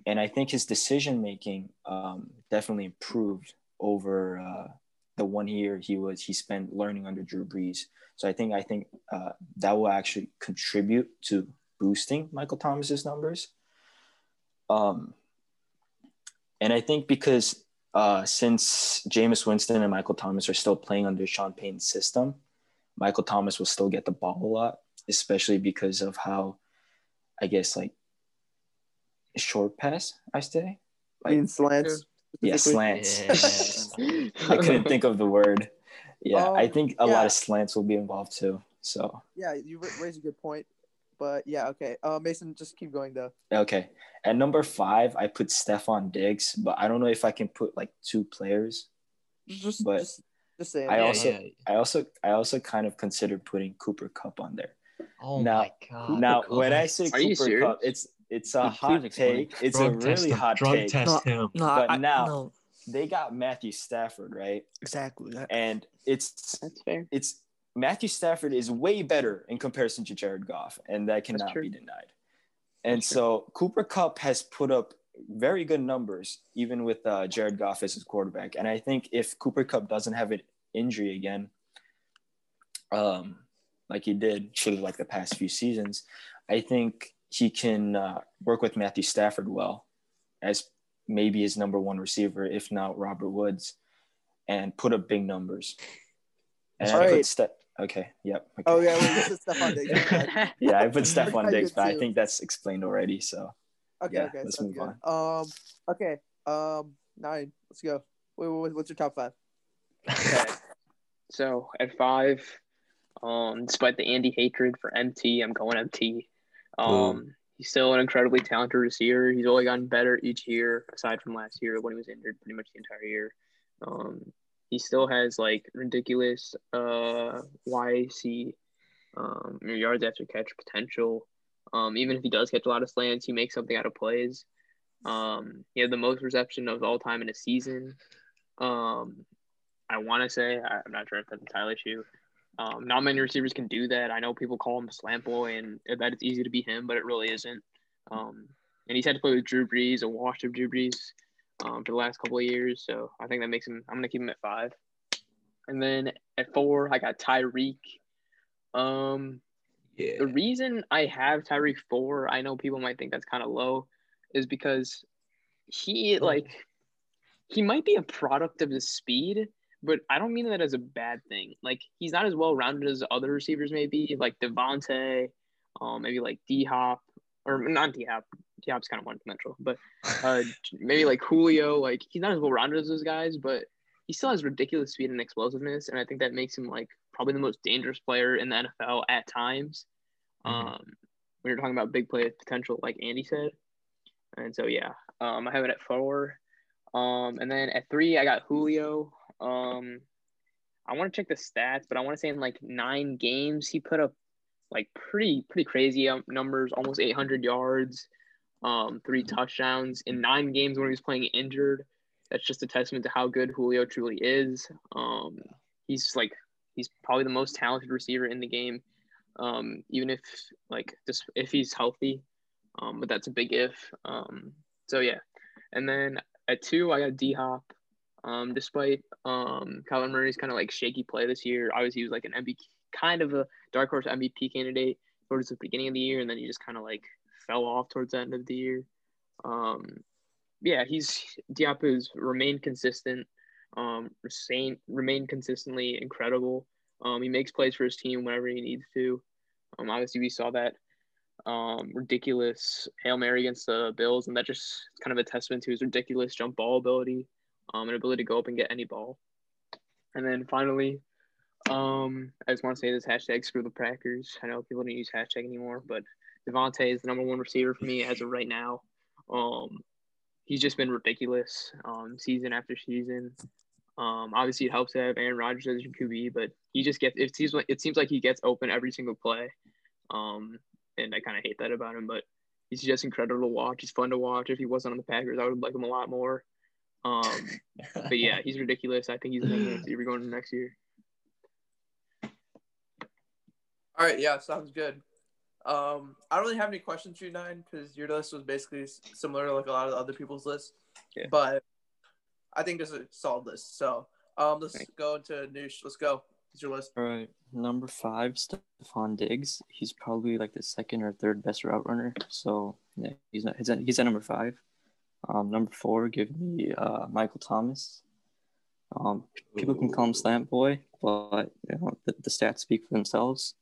Speaker 7: and I think his decision making um, definitely improved over uh, the one year he was he spent learning under Drew Brees. So I think I think uh, that will actually contribute to boosting Michael Thomas's numbers. Um, and I think because uh, since Jameis Winston and Michael Thomas are still playing under Sean Payton's system, Michael Thomas will still get the ball a lot, especially because of how, I guess, like short pass, I say.
Speaker 1: I mean, slants.
Speaker 7: Yeah, slants.
Speaker 2: Yeah.
Speaker 7: I couldn't think of the word. Yeah, I
Speaker 1: Um,
Speaker 7: think a
Speaker 1: yeah.
Speaker 7: lot of slants will be involved too. So,
Speaker 1: Yeah, you raise a good point. But yeah, okay. Uh, Mason, just keep going though.
Speaker 7: okay. At number five, I put Stefon Diggs, but I don't know if I can put like two players.
Speaker 1: Just,
Speaker 7: But
Speaker 1: just, just saying.
Speaker 7: I
Speaker 2: Yeah,
Speaker 7: also-
Speaker 2: yeah.
Speaker 7: I also I also kind of considered putting Cooper Kupp on there.
Speaker 2: Oh
Speaker 7: Now-
Speaker 2: my god.
Speaker 7: now,
Speaker 2: Cooper
Speaker 7: when I say
Speaker 5: Are
Speaker 7: Cooper? Kupp, it's it's a
Speaker 4: Dude,
Speaker 7: hot take. It's
Speaker 2: drug
Speaker 7: a really
Speaker 2: him.
Speaker 7: hot
Speaker 2: drug
Speaker 7: take.
Speaker 2: test him.
Speaker 6: No,
Speaker 7: But
Speaker 6: I,
Speaker 7: now-
Speaker 6: no,
Speaker 7: They got Matthew Stafford, right?
Speaker 6: exactly. I-
Speaker 7: And it's
Speaker 5: That's fair.
Speaker 7: it's Matthew Stafford is way better in comparison to Jared Goff, and that cannot be denied. And
Speaker 5: That's true.
Speaker 7: so Cooper Kupp has put up very good numbers, even with uh, Jared Goff as his quarterback. And I think if Cooper Kupp doesn't have an injury again, um, like he did for like the past few seasons, I think he can uh, work with Matthew Stafford well as maybe his number one receiver, if not Robert Woods, and put up big numbers. And
Speaker 1: All
Speaker 7: I put Ste- okay, yep. okay.
Speaker 1: Oh yeah, well, this is Stefon Diggs. Okay,
Speaker 7: yeah, I put Stefon
Speaker 1: I
Speaker 7: Diggs,
Speaker 1: did
Speaker 7: but I think that's explained already. So
Speaker 1: okay,
Speaker 7: Yeah,
Speaker 1: okay.
Speaker 7: let's move
Speaker 1: good. Um, okay. Um, nine. Let's go. Wait, wait, wait, what's your top five?
Speaker 5: Okay. So at five, um, despite the Andy hatred for MT, I'm going MT. Um, he's still an incredibly talented receiver. He's only gotten better each year, aside from last year when he was injured pretty much the entire year. Um, he still has like ridiculous uh YAC um yards after catch potential. Um, even if he does catch a lot of slants, he makes something out of plays. Um, he had the most reception of all time in a season. Um, I want to say I- I'm not sure if that's entirely true. Um, not many receivers can do that. I know people call him a slant boy, and that it's easy to be him, but it really isn't. Um, and he's had to play with Drew Brees, a washed of Drew Brees, um, for the last couple of years. So I think that makes him. I'm gonna keep him at five. And then at four, I got Tyreek. Um,
Speaker 2: Yeah.
Speaker 5: the reason I have Tyreek four, I know people might think that's kind of low, is because he like he might be a product of his speed, but I don't mean that as a bad thing. Like he's not as well rounded as other receivers, maybe like Davante, um, maybe like D Hop, or not Diop. Diop's kind of one dimensional, but uh, maybe like Julio. Like he's not as well rounded as those guys, but he still has ridiculous speed and explosiveness, and I think that makes him like probably the most dangerous player in the NFL at times.
Speaker 2: Mhm.
Speaker 5: Um, when you're talking about big play potential, like Andy said, and so yeah, um, I have it at four, um, and then at three I got Julio. Um, I want to check the stats, but I want to say in like nine games he put up like pretty pretty crazy um, numbers, almost 800 yards, um, three touchdowns in nine games when he was playing injured. That's just a testament to how good Julio truly is. Um, he's like he's probably the most talented receiver in the game, um, even if like just if he's healthy. Um, but that's a big if. Um, so yeah, and then at two I got D Hop. Um, despite um, Kyler Murray's kind of like shaky play this year, obviously he was like an MVP, kind of a dark horse MVP candidate towards the beginning of the year, and then he just kind of like fell off towards the end of the year. Um, yeah, he's D Hop has remained consistent, um, remain, remained consistently incredible. Um, he makes plays for his team whenever he needs to. Um, obviously we saw that um, ridiculous hail mary against the Bills, and that just kind of a testament to his ridiculous jump ball ability, um, and ability to go up and get any ball. And then finally, um, I just want to say this hashtag screw the Packers. I know people don't use hashtag anymore, but Davante is the number one receiver for me as of right now. Um, he's just been ridiculous, um, season after season. Um, obviously it helps to have Aaron Rodgers as your QB, but he just gets it seems like it seems like he gets open every single play. Um, and I kind of hate that about him, but he's just incredible to watch. He's fun to watch. If he wasn't on the Packers, I would like him a lot more. Um, but yeah, he's ridiculous. I think he's number one receiver going next year.
Speaker 1: All right, yeah, sounds good. Um, I don't really have any questions for you, Nine, because your list was basically similar to like a lot of the other people's lists.
Speaker 5: Yeah.
Speaker 1: But I think it's a solid list. So um, let's
Speaker 5: Thanks.
Speaker 1: go into Noosh. Let's go. What's your list?
Speaker 4: All right, number five, Stefon Diggs. He's probably like the second or third best route runner. So yeah, he's not. He's at, he's at number five. Um, number four, give me uh, Michael Thomas. Um, people can call him Slant Boy, but you know the, the stats speak for themselves.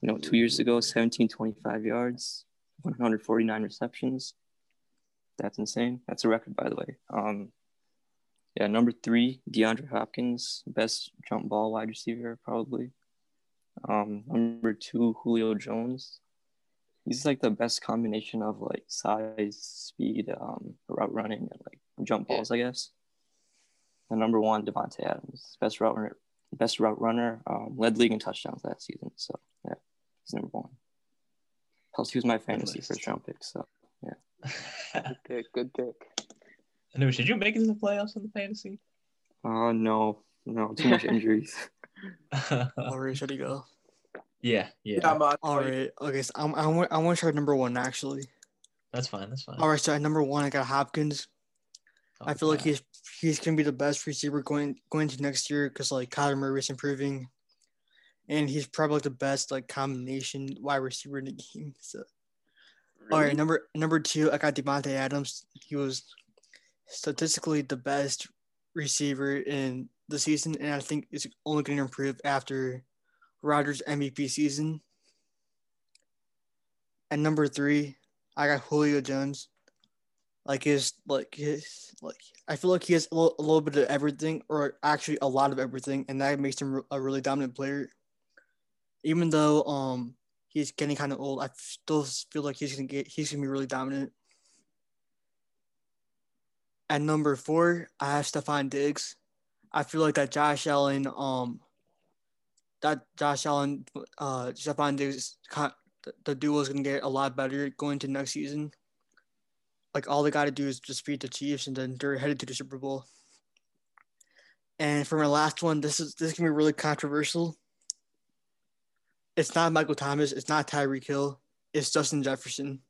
Speaker 4: You know, two years ago, 1725 yards, 149 receptions. That's insane. That's a record, by the way. Um, yeah, number three, DeAndre Hopkins, best jump ball wide receiver, probably. Um, number two, Julio Jones. He's like the best combination of like size, speed, um, route running, and like jump balls, I guess. And number one, Davante Adams, best route runner, best route runner, um, led league in touchdowns that season. So yeah, he's number one. Plus, he was my fantasy
Speaker 2: list.
Speaker 4: first round pick. So yeah.
Speaker 5: Good pick. Good pick.
Speaker 2: Anush, did you make it to the playoffs in the fantasy?
Speaker 4: uh no, no, too much injuries.
Speaker 6: All right, should he go?
Speaker 2: yeah, yeah,
Speaker 1: Yeah, I'm on.
Speaker 6: All right. Okay, so I'm, I want I want to try number one actually.
Speaker 2: That's fine. That's fine.
Speaker 6: All right, so at number one I got Hopkins. I feel like he's he's gonna be the best receiver going going to next year because like Kyler Murray is improving, and he's probably like the best like combination wide receiver in the game. So all right, number number two I got Davante Adams. He was statistically the best receiver in the season, and I think it's only going to improve after Rodgers MVP season. And number three, I got Julio Jones. Like his, like his, like I feel like he has a little, a little bit of everything, or actually a lot of everything, and that makes him a really dominant player. Even though um he's getting kind of old, I still feel like he's gonna get he's gonna be really dominant. At number four, I have Stefon Diggs. I feel like that Josh Allen, um, that Josh Allen, uh, Stefon Diggs, the, the duo is gonna get a lot better going to next season. Like all they got to do is just beat the Chiefs, and then they're headed to the Super Bowl. And for my last one, this is this can be really controversial. It's not Michael Thomas. It's not Tyreek Hill. It's Justin Jefferson.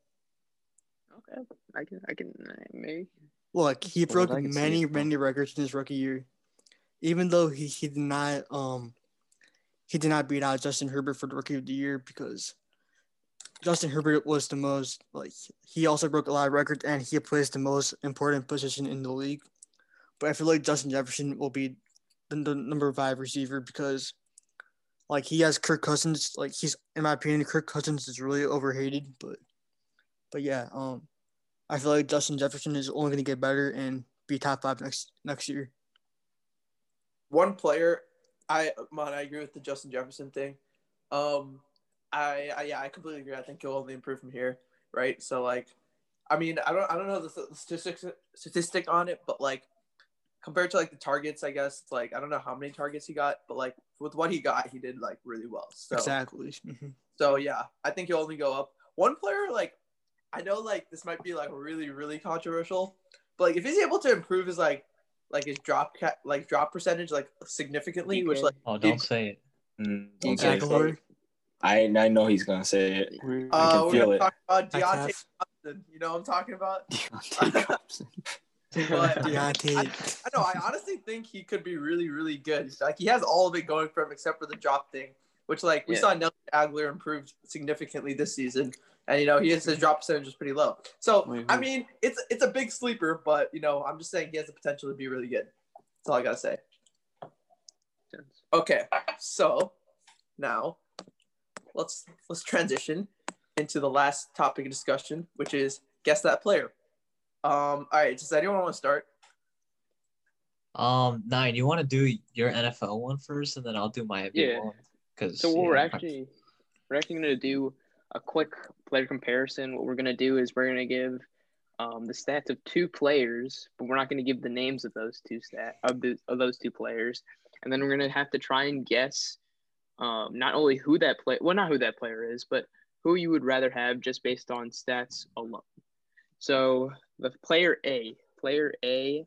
Speaker 5: Okay, I can. I can uh, maybe.
Speaker 6: Look, he
Speaker 4: Well,
Speaker 6: broke
Speaker 4: I
Speaker 6: many, many records in his rookie year. Even though he, he did not um he did not beat out Justin Herbert for the rookie of the year because Justin Herbert was the most like he also broke a lot of records and he plays the most important position in the league. But I feel like Justin Jefferson will be the, the number five receiver because like he has Kirk Cousins. Like he's in my opinion, Kirk Cousins is really overhated, but but yeah, um, I feel like Justin Jefferson is only going to get better and be top five next next year.
Speaker 1: One player, I man, I agree with the Justin Jefferson thing. Um, I, I yeah, I completely agree. I think he'll only improve from here, right? So like, I mean, I don't I don't know the st- statistics statistic on it, but like compared to like the targets, I guess like I don't know how many targets he got, but like with what he got, he did like really well. So
Speaker 6: Exactly. Mhm.
Speaker 1: so yeah, I think he'll only go up. One player, like I know, like this might be like really, really controversial, but like if he's able to improve his like like his drop cat like drop percentage like significantly, which
Speaker 5: DK.
Speaker 1: like
Speaker 2: Oh, don't say it.
Speaker 7: Mm, don't say it. I I know he's gonna say it.
Speaker 4: We're-
Speaker 7: I
Speaker 1: uh,
Speaker 7: can
Speaker 1: we're
Speaker 7: feel
Speaker 1: gonna
Speaker 7: it.
Speaker 1: talk about Diontae
Speaker 6: have-
Speaker 1: Johnson. You know what I'm talking about?
Speaker 7: Deontay Thompson.
Speaker 1: But
Speaker 6: Deontay.
Speaker 1: I know. I honestly think he could be really, really good. Like he has all of it going for him except for the drop thing, which like we
Speaker 5: Yeah.
Speaker 1: saw Nelson Agholor improved significantly this season, and you know he has his drop percentage is pretty low. So
Speaker 4: Wait,
Speaker 1: I mean, it's it's a big sleeper, but you know I'm just saying he has the potential to be really good. That's all I gotta say. Okay, so now let's let's transition into the last topic of discussion, which is guess that player. Um, all right, does anyone want to start?
Speaker 2: Um, nine. You want to do your NFL one first, and then I'll do my NBA
Speaker 5: Yeah.
Speaker 2: one. Because
Speaker 5: So what we're actually we're actually gonna do a quick player comparison. What we're gonna do is we're gonna give um, the stats of two players, but we're not gonna give the names of those two stat of the of those two players, and then we're gonna have to try and guess um, not only who that play well not who that player is, but who you would rather have just based on stats alone. So the player A, player A,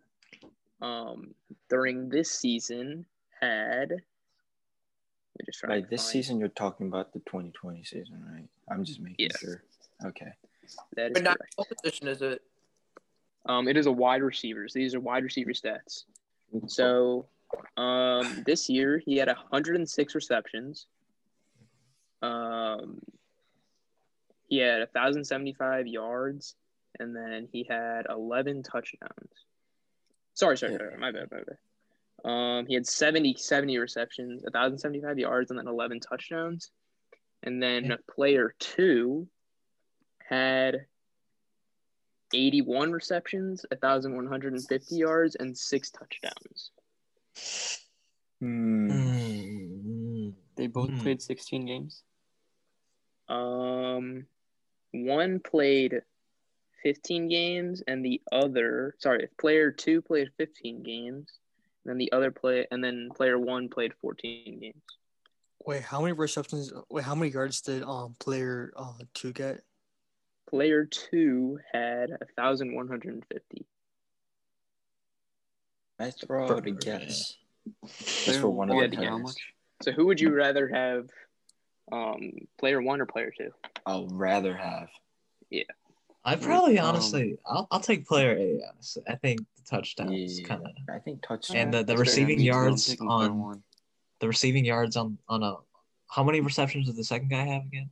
Speaker 5: um, during this season had. Let me just try
Speaker 7: By this
Speaker 5: find-
Speaker 7: season, you're talking about the 2020 season, right? I'm just making
Speaker 5: Yes.
Speaker 7: sure. Okay.
Speaker 5: That is
Speaker 1: But not
Speaker 5: correct.
Speaker 1: what position is it?
Speaker 5: Um, it is a wide receivers. These are wide receiver stats. So, um, this year he had 106 receptions. Um, he had 1,075 yards, and then he had 11 touchdowns. Sorry, sorry,
Speaker 7: Yeah.
Speaker 5: sorry, my bad, my bad. Um, he had 70, 70 receptions, 1,075 yards, and then 11 touchdowns. And then
Speaker 2: Yeah.
Speaker 5: player two had 81 receptions, 1,150 yards, and six touchdowns.
Speaker 7: Hmm.
Speaker 2: Mm,
Speaker 4: They both
Speaker 2: Hmm.
Speaker 4: played 16 games.
Speaker 5: Um, one played 15 games, and the other, sorry, if player two played 15 games, and then the other play, and then player one played 14 games.
Speaker 6: Wait, how many receptions? Wait, how many yards did um player uh two get?
Speaker 5: Player two had 1,150.
Speaker 7: I
Speaker 4: Bro,
Speaker 7: throw to guess. Just for one of
Speaker 5: You
Speaker 7: the
Speaker 5: had to
Speaker 4: had
Speaker 5: guess.
Speaker 4: how much?
Speaker 5: So who would you rather have, um, player one or player two?
Speaker 7: I'll rather have.
Speaker 2: I probably
Speaker 4: Um,
Speaker 2: honestly, I'll, I'll take player A. Honestly, I think the touchdowns
Speaker 7: Yeah.
Speaker 2: kind of
Speaker 7: I think touchdown.
Speaker 2: and the, the receiving
Speaker 4: Me too, I'm
Speaker 2: yards on
Speaker 4: one.
Speaker 2: the receiving yards on on a. How many receptions did the second guy have again?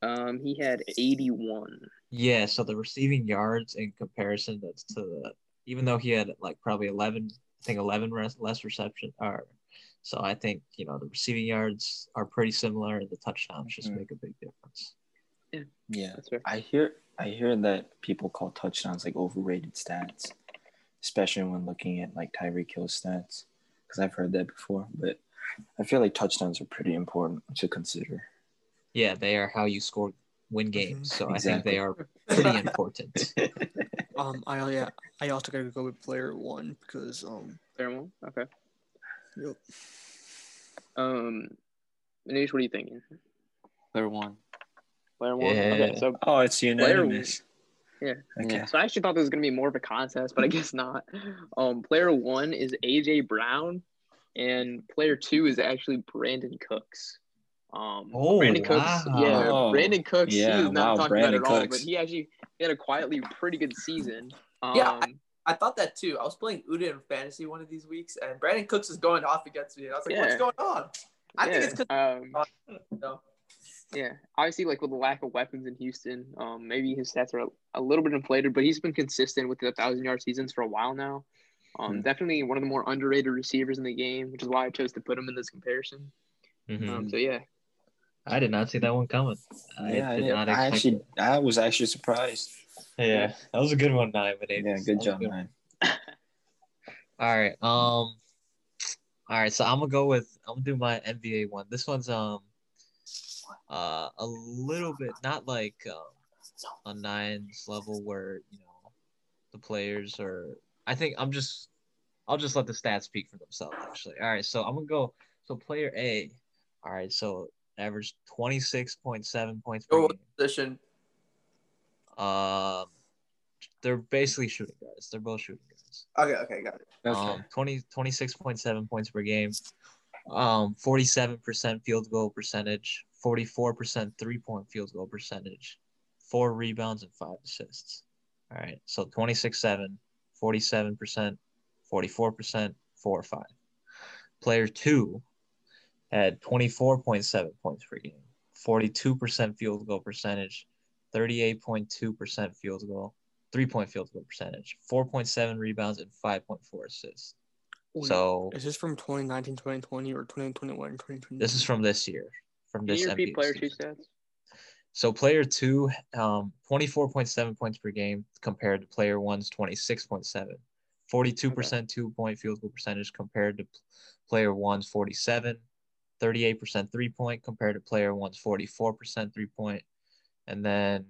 Speaker 5: Um, he had 81.
Speaker 2: Yeah, so the receiving yards in comparison that's to the even though he had like probably eleven, I think eleven res, less reception or so I think you know the receiving yards are pretty similar and the touchdowns just
Speaker 7: Mhm.
Speaker 2: make a big difference.
Speaker 7: yeah. Yeah.
Speaker 5: That's fair.
Speaker 7: I hear I hear that people call touchdowns like overrated stats, especially when looking at like Tyreek Hill stats. Because I've heard that before, but I feel like touchdowns are pretty important to consider.
Speaker 2: Yeah, they are how you score win games, so I think they are pretty important.
Speaker 6: Um, I yeah, I also gotta go with player one because um,
Speaker 5: Player one? Okay.
Speaker 6: yep.
Speaker 5: Um, Manish, what are you thinking?
Speaker 4: Player one.
Speaker 5: Player one? Okay,
Speaker 2: Yeah.
Speaker 5: so
Speaker 7: oh, it's unanimous.
Speaker 5: Yeah.
Speaker 7: Okay.
Speaker 5: So I actually thought this was gonna be more of a contest, but I guess not. Um, player one is AJ Brown, and player two is actually Brandin Cooks. Um,
Speaker 2: Oh,
Speaker 5: Brandin Cooks,
Speaker 2: wow.
Speaker 5: yeah, Brandin Cooks. he
Speaker 7: yeah,
Speaker 5: is not
Speaker 7: wow,
Speaker 5: talked
Speaker 7: Brandin
Speaker 5: about it at all,
Speaker 7: Cooks.
Speaker 5: but he actually he had a quietly pretty good season. Um,
Speaker 1: Yeah, I thought that too. I was playing Uda in fantasy one of these weeks, and Brandin Cooks is going off against me. And I was like, "What's going on?" I think it's because
Speaker 5: um,
Speaker 1: no.
Speaker 5: Yeah, obviously, like with the lack of weapons in Houston, um, maybe his stats are a, a little bit inflated, but he's been consistent with the thousand yard seasons for a while now. Um,
Speaker 7: Hmm.
Speaker 5: definitely one of the more underrated receivers in the game, which is why I chose to put him in this comparison.
Speaker 2: Mhm.
Speaker 5: Um, so yeah,
Speaker 2: I did not see that one coming. I
Speaker 7: yeah, I,
Speaker 2: did
Speaker 7: didn't-
Speaker 2: not
Speaker 7: I actually,
Speaker 2: it.
Speaker 7: I was actually surprised.
Speaker 2: Yeah, that was a good one, nine. But
Speaker 7: Yeah,
Speaker 2: Davis.
Speaker 7: good job,
Speaker 2: a one.
Speaker 7: man.
Speaker 2: All right. Um. All right. So I'm gonna go with I'm gonna do my NBA one. This one's um. Uh, a little bit not like um, a nines level where you know the players are. I think I'm just. I'll just let the stats speak for themselves. Actually. All right. So I'm gonna go. So player A. All right. So averaged 26.7 points per
Speaker 1: Go
Speaker 2: game.
Speaker 1: position.
Speaker 2: Um, they're basically shooting guards. They're both shooting guards.
Speaker 1: Okay, okay, got it.
Speaker 7: Okay.
Speaker 2: Um, 20, 26.7 points per game. Um, 47% field goal percentage, 44% three point field goal percentage, four rebounds, and five assists. All right. So 26 7, 47%, 44%, four or five. Player two had 24.7 points per game, 42% field goal percentage, 38.2% field goal, three point field goal percentage, 4.7 rebounds, and 5.4 assists.
Speaker 6: Wait,
Speaker 2: So
Speaker 6: is this from 2019, 2020, or 2021, 2020?
Speaker 2: this is from this year, from
Speaker 5: Can
Speaker 2: this
Speaker 5: you repeat
Speaker 2: NBA
Speaker 5: player two stats?
Speaker 2: So player two, um, 24.7 points per game compared to player one's 26.7. 42% two point field goal percentage compared to player one's 47. 38% three point compared to player one's 44% three point. And then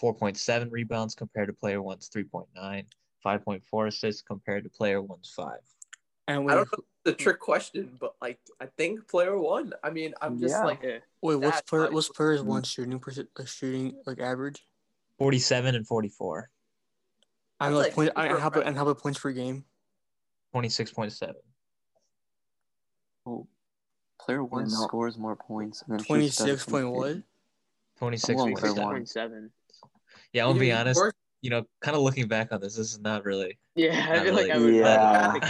Speaker 2: 4.7 rebounds compared to player one's 3.9. 5.4 assists compared to player one's five.
Speaker 6: And
Speaker 1: I don't know the trick question, but like I think player one. I mean, I'm just
Speaker 7: Yeah.
Speaker 1: like
Speaker 5: Yeah.
Speaker 6: wait, what's
Speaker 1: That's
Speaker 6: player,
Speaker 1: not-
Speaker 6: what's players one shooting percent, uh, shooting like average?
Speaker 2: 47 and 44.
Speaker 6: I
Speaker 1: That's
Speaker 6: know
Speaker 1: like
Speaker 6: point, I,
Speaker 1: super
Speaker 6: and how about and how about points per game?
Speaker 2: 26.7.
Speaker 4: Oh, player one
Speaker 7: no.
Speaker 4: scores more points. And then shoots
Speaker 6: Twenty
Speaker 4: better
Speaker 6: six
Speaker 4: from
Speaker 6: point what?
Speaker 4: field.
Speaker 2: 26
Speaker 4: One
Speaker 2: point
Speaker 4: player
Speaker 2: seven.
Speaker 4: one.
Speaker 5: Point seven.
Speaker 2: Yeah, I'm gonna be honest.
Speaker 1: work-
Speaker 2: You know, kind of looking back on this, this is not really.
Speaker 5: Yeah, I
Speaker 2: Not
Speaker 5: feel like. I would
Speaker 7: Yeah.
Speaker 5: pick,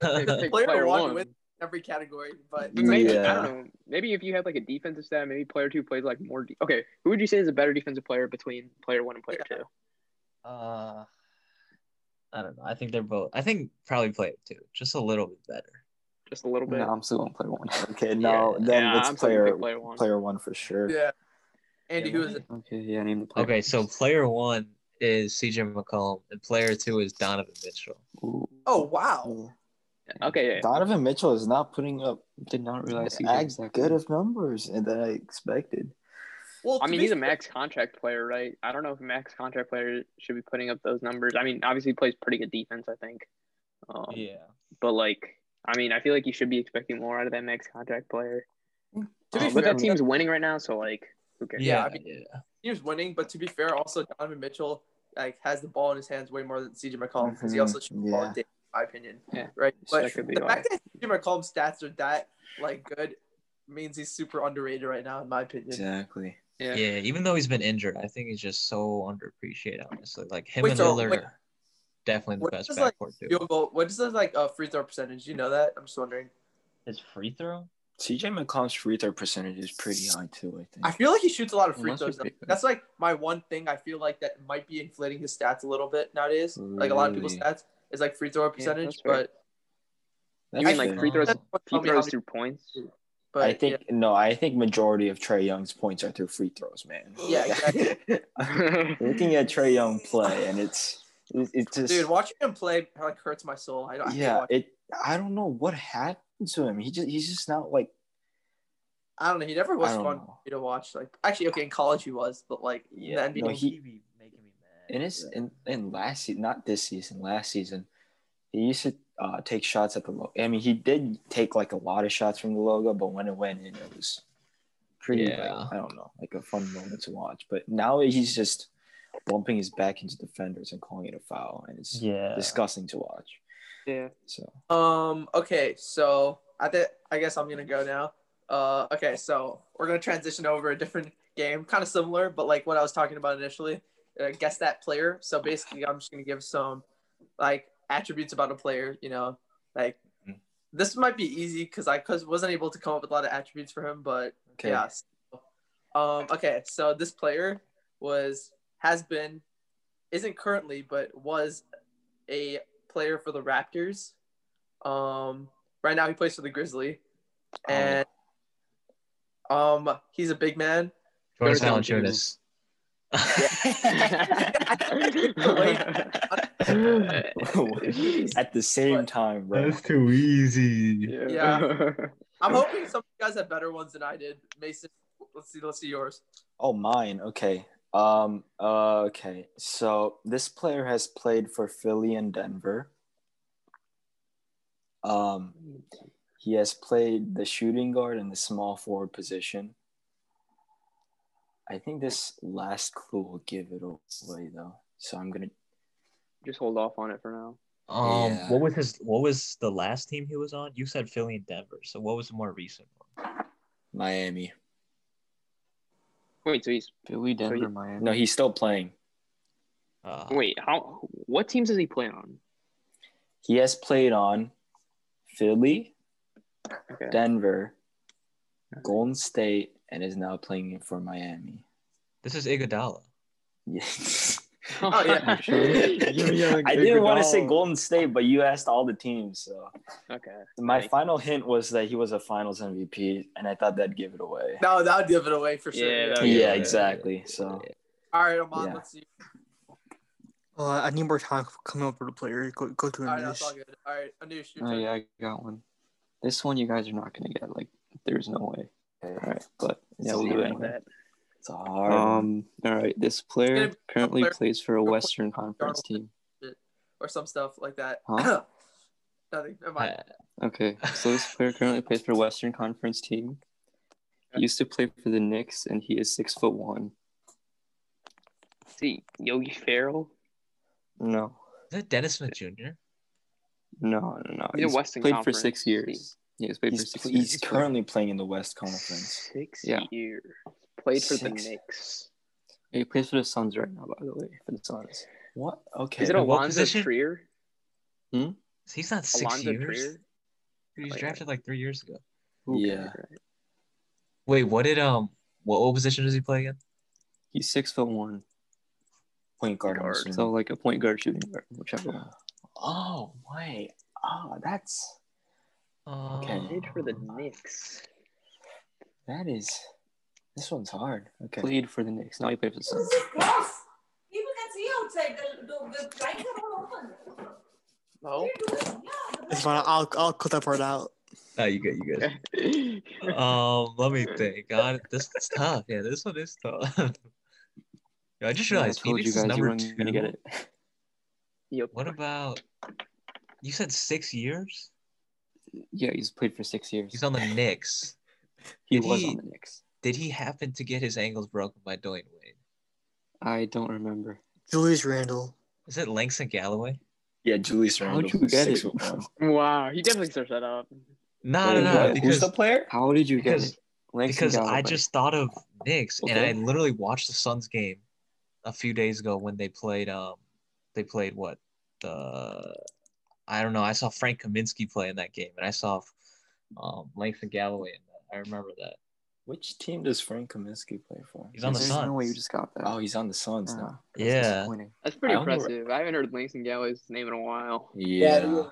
Speaker 5: pick, pick
Speaker 1: Player
Speaker 5: player
Speaker 1: one
Speaker 5: one.
Speaker 1: wins. every category, but
Speaker 5: But maybe I don't know. Maybe if you had like a defensive stat, maybe player two plays like more. De- okay, who would you say is a better defensive player between player one and player
Speaker 1: Yeah.
Speaker 5: two?
Speaker 2: Uh, I don't know. I think they're both. I think probably play it too, just a little bit better.
Speaker 5: Just a little bit.
Speaker 4: No, I'm still going player one.
Speaker 7: Okay, no,
Speaker 2: Yeah.
Speaker 7: then
Speaker 5: Yeah,
Speaker 7: it's
Speaker 5: I'm
Speaker 7: player
Speaker 5: player one.
Speaker 7: player one for sure.
Speaker 1: yeah. Andy,
Speaker 2: Yeah,
Speaker 1: who is it?
Speaker 4: Okay, yeah, name the player.
Speaker 2: Okay, so player one is CJ McCollum, and player two is Donovan Mitchell.
Speaker 4: Ooh,
Speaker 1: Oh wow.
Speaker 5: Okay, yeah.
Speaker 7: Donovan Mitchell is not putting up
Speaker 4: did not realize he
Speaker 7: as
Speaker 4: was that
Speaker 7: good of numbers that I expected.
Speaker 1: Well,
Speaker 5: I mean, he's a max contract player, right? I don't know if a max contract player should be putting up those numbers. I mean, obviously he plays pretty good defense, I think. Um,
Speaker 2: Yeah.
Speaker 5: But like, I mean, I feel like you should be expecting more out of that max contract player.
Speaker 1: To be
Speaker 5: Um, but
Speaker 1: fair,
Speaker 5: that team's winning right now, so like, who cares?
Speaker 1: Yeah,
Speaker 2: Yeah.
Speaker 1: I mean-
Speaker 2: yeah.
Speaker 1: he was winning, but to be fair, also Donovan Mitchell like has the ball in his hands way more than CJ McCollum because he
Speaker 7: Mhm,
Speaker 1: also shoots the ball,
Speaker 7: yeah.
Speaker 1: in day, in my opinion.
Speaker 5: Yeah.
Speaker 1: Right.
Speaker 5: That
Speaker 1: But the
Speaker 5: why.
Speaker 1: fact that CJ McCollum's stats are that like good means he's super underrated right now, in my opinion.
Speaker 7: Exactly.
Speaker 5: Yeah.
Speaker 2: Yeah, even though he's been injured, I think he's just so underappreciated. Honestly, like him
Speaker 1: Wait,
Speaker 2: and
Speaker 1: so,
Speaker 2: Lillard
Speaker 1: wait.
Speaker 2: are definitely the
Speaker 1: What
Speaker 2: best
Speaker 1: does, like,
Speaker 2: backcourt duo.
Speaker 1: Field goal. What is his like uh, free throw percentage? You know that? I'm just wondering.
Speaker 2: His free throw?
Speaker 7: CJ McCollum's free throw percentage is pretty high too. I think.
Speaker 1: I feel like he shoots a lot of free throws. That's like my one thing. I feel like that might be inflating his stats a little bit nowadays. Like a lot of people's stats is like free throw percentage,
Speaker 5: that's fair.
Speaker 1: but
Speaker 5: You mean
Speaker 7: That's
Speaker 5: like free throws?
Speaker 1: That's
Speaker 5: Free
Speaker 1: tell me how
Speaker 5: throws through points.
Speaker 1: but
Speaker 7: I think no. I think majority of Trae Young's points are through free throws, man.
Speaker 1: Yeah, exactly.
Speaker 7: Looking at Trae Young play, and it's it, it just
Speaker 1: dude, watching him play like hurts my soul. I, I hate
Speaker 7: yeah.
Speaker 1: watching-
Speaker 7: It I don't know what happened to him. He just he's just not like
Speaker 1: I don't know. He never was fun
Speaker 7: know.
Speaker 1: to watch. Like actually, okay, in college he was, but like
Speaker 7: Yeah,
Speaker 1: in the
Speaker 7: no,
Speaker 1: NBA,
Speaker 7: he-
Speaker 2: be making me mad.
Speaker 7: in his in, in last season, not this season, last season, he used to uh, take shots at the logo. I mean, he did take like a lot of shots from the logo, but when it went in, it was pretty.
Speaker 2: Yeah.
Speaker 7: Like, I don't know, like a fun moment to watch. But now he's just bumping his back into defenders and calling it a foul, and it's
Speaker 2: Yeah.
Speaker 7: disgusting to watch.
Speaker 5: Yeah.
Speaker 7: So
Speaker 1: Um. Okay. So I think I guess I'm gonna go now. Uh. Okay. So we're gonna transition over a different game, kind of similar, but like what I was talking about initially. Uh, guess that player. So basically, I'm just gonna give some like attributes about a player. You know, like
Speaker 2: Mhm.
Speaker 1: this might be easy because I cause wasn't able to come up with a lot of attributes for him, but
Speaker 7: okay,
Speaker 1: yeah. so, um. Okay. So this player was has been isn't currently, but was a player for the Raptors. Um, right now he plays for the Grizzly, and Um, he's a big man.
Speaker 2: Jonas
Speaker 5: Third
Speaker 2: Valanciunas.
Speaker 7: At the same time, bro.
Speaker 2: That's too easy.
Speaker 1: Yeah. I'm hoping some of you guys have better ones than I did. Mason, let's see. Let's see yours.
Speaker 7: Oh, mine. Okay. Um. Uh, okay. So this player has played for Philly and Denver. Um, he has played the shooting guard and the small forward position. I think this last clue will give it away though. So I'm gonna.
Speaker 5: Just hold off on it for now.
Speaker 2: Um,
Speaker 7: Yeah.
Speaker 2: what was his? What was the last team he was on? You said Philly and Denver. So what was the more recent one?
Speaker 7: Miami.
Speaker 5: Wait, so he's
Speaker 4: Philly, Denver,
Speaker 5: you-
Speaker 4: Miami.
Speaker 7: No, he's still playing.
Speaker 2: Uh,
Speaker 5: wait. How? What teams does he play on?
Speaker 7: He has played on Philly,
Speaker 5: Okay.
Speaker 7: Denver, Golden State, and is now playing for Miami.
Speaker 2: This is Iguodala.
Speaker 7: Yeah.
Speaker 1: Oh, yeah.
Speaker 7: I didn't want to say Golden State, but you asked all the teams. So
Speaker 5: Okay.
Speaker 7: my
Speaker 5: Nice.
Speaker 7: final hint was that he was a Finals MVP, and I thought that'd give it away.
Speaker 1: No, that would give it away for sure.
Speaker 5: Yeah,
Speaker 1: Yeah.
Speaker 5: that
Speaker 7: yeah,
Speaker 5: give it away.
Speaker 7: exactly. So
Speaker 1: All right, Aman,
Speaker 7: Yeah.
Speaker 1: let's see.
Speaker 6: Uh, I need more time coming up with a player. Go go to
Speaker 1: All right, that's
Speaker 6: Anush.
Speaker 1: all good. All right, Anush, your
Speaker 4: Oh yeah, I got one. This one you guys are not gonna get. Like, there's no way. All right, but yeah, we'll do it
Speaker 5: Like
Speaker 4: anyway.
Speaker 5: That.
Speaker 7: it's a hard.
Speaker 4: Um, all right. This player
Speaker 1: gonna be a
Speaker 4: currently
Speaker 1: player-
Speaker 4: plays for a Western Conference team.
Speaker 1: or some stuff like that.
Speaker 4: Huh?
Speaker 1: Nothing. Never mind.
Speaker 2: Uh,
Speaker 4: Okay, so this player currently plays for a Western Conference team. He used to play for the Knicks, and he is six foot one.
Speaker 5: See, Yogi Ferrell.
Speaker 4: No,
Speaker 2: is that Dennis Smith Jr.?
Speaker 4: no, no, no.
Speaker 5: He's in Western
Speaker 4: played
Speaker 5: Conference.
Speaker 4: for six years. Yeah, he's played for six
Speaker 7: he's
Speaker 4: years.
Speaker 7: currently playing in the West Conference.
Speaker 5: Six
Speaker 4: Yeah.
Speaker 5: years. Played for
Speaker 7: Six.
Speaker 5: the Knicks.
Speaker 4: He plays for the Suns right now, by the way. For the Suns.
Speaker 7: What? Okay.
Speaker 5: Is it
Speaker 2: what
Speaker 5: Alonzo
Speaker 2: position?
Speaker 5: Trier? Hmm?
Speaker 2: He's not six
Speaker 5: Alonzo
Speaker 2: years.
Speaker 5: Trier?
Speaker 2: He was drafted like three years ago.
Speaker 7: Yeah.
Speaker 5: right.
Speaker 2: Wait, what did um, what, what position does he play again?
Speaker 4: He's six foot one,
Speaker 7: Point guard.
Speaker 5: Guard.
Speaker 4: so like a point guard, shooting guard, whichever. one.
Speaker 7: Oh wait. Oh, that's Okay.
Speaker 5: Played for the um, Knicks.
Speaker 7: that is. This one's hard. Okay.
Speaker 4: Played for the Knicks. Now he plays for the Suns.
Speaker 8: Boss, people can see outside. The, the, the blinds are all open.
Speaker 1: No.
Speaker 8: What are you doing? Yeah,
Speaker 6: It's fine. I'll I'll cut that part out.
Speaker 2: Oh, you good, you good. um, let me think. God, this is tough. Yeah, this one is tough. Yo, I just
Speaker 4: Yeah, I
Speaker 2: realized
Speaker 4: told
Speaker 2: Phoenix
Speaker 4: you
Speaker 2: is
Speaker 4: guys you
Speaker 2: number
Speaker 4: weren't
Speaker 2: two.
Speaker 4: gonna get it.
Speaker 5: Yep.
Speaker 2: What about? You said six years.
Speaker 4: Yeah, he's played for six years.
Speaker 2: He's on the Knicks.
Speaker 4: he
Speaker 2: did
Speaker 4: was
Speaker 2: he-
Speaker 4: on the Knicks.
Speaker 2: Did he happen to get his ankles broken by Dwyane Wade?
Speaker 4: I don't remember.
Speaker 6: Julius Randle.
Speaker 2: Is it Langston Galloway?
Speaker 7: Yeah, Julius
Speaker 4: How'd you get it?
Speaker 5: Wow, he definitely starts that up.
Speaker 2: No,
Speaker 4: Wait,
Speaker 2: no, no.
Speaker 4: what?
Speaker 7: Who's
Speaker 2: Because
Speaker 7: the player?
Speaker 4: How did you get
Speaker 2: Because-
Speaker 4: it? Langston
Speaker 2: because I just thought of Knicks, and I literally watched the Suns game a few days ago when they played. Um, they played what the I don't know. I saw Frank Kaminsky play in that game, and I saw um Langston Galloway in that. I remember that.
Speaker 7: Which team does Frank Kaminsky play for?
Speaker 2: He's on the
Speaker 4: There's
Speaker 2: Suns.
Speaker 4: no way you just got that.
Speaker 7: Oh, he's on the Suns
Speaker 4: Yeah,
Speaker 7: now.
Speaker 4: that's
Speaker 2: Yeah.
Speaker 4: disappointing.
Speaker 5: That's pretty
Speaker 2: I only-
Speaker 5: impressive. I haven't heard Langston Galloway's name in a while.
Speaker 7: Yeah.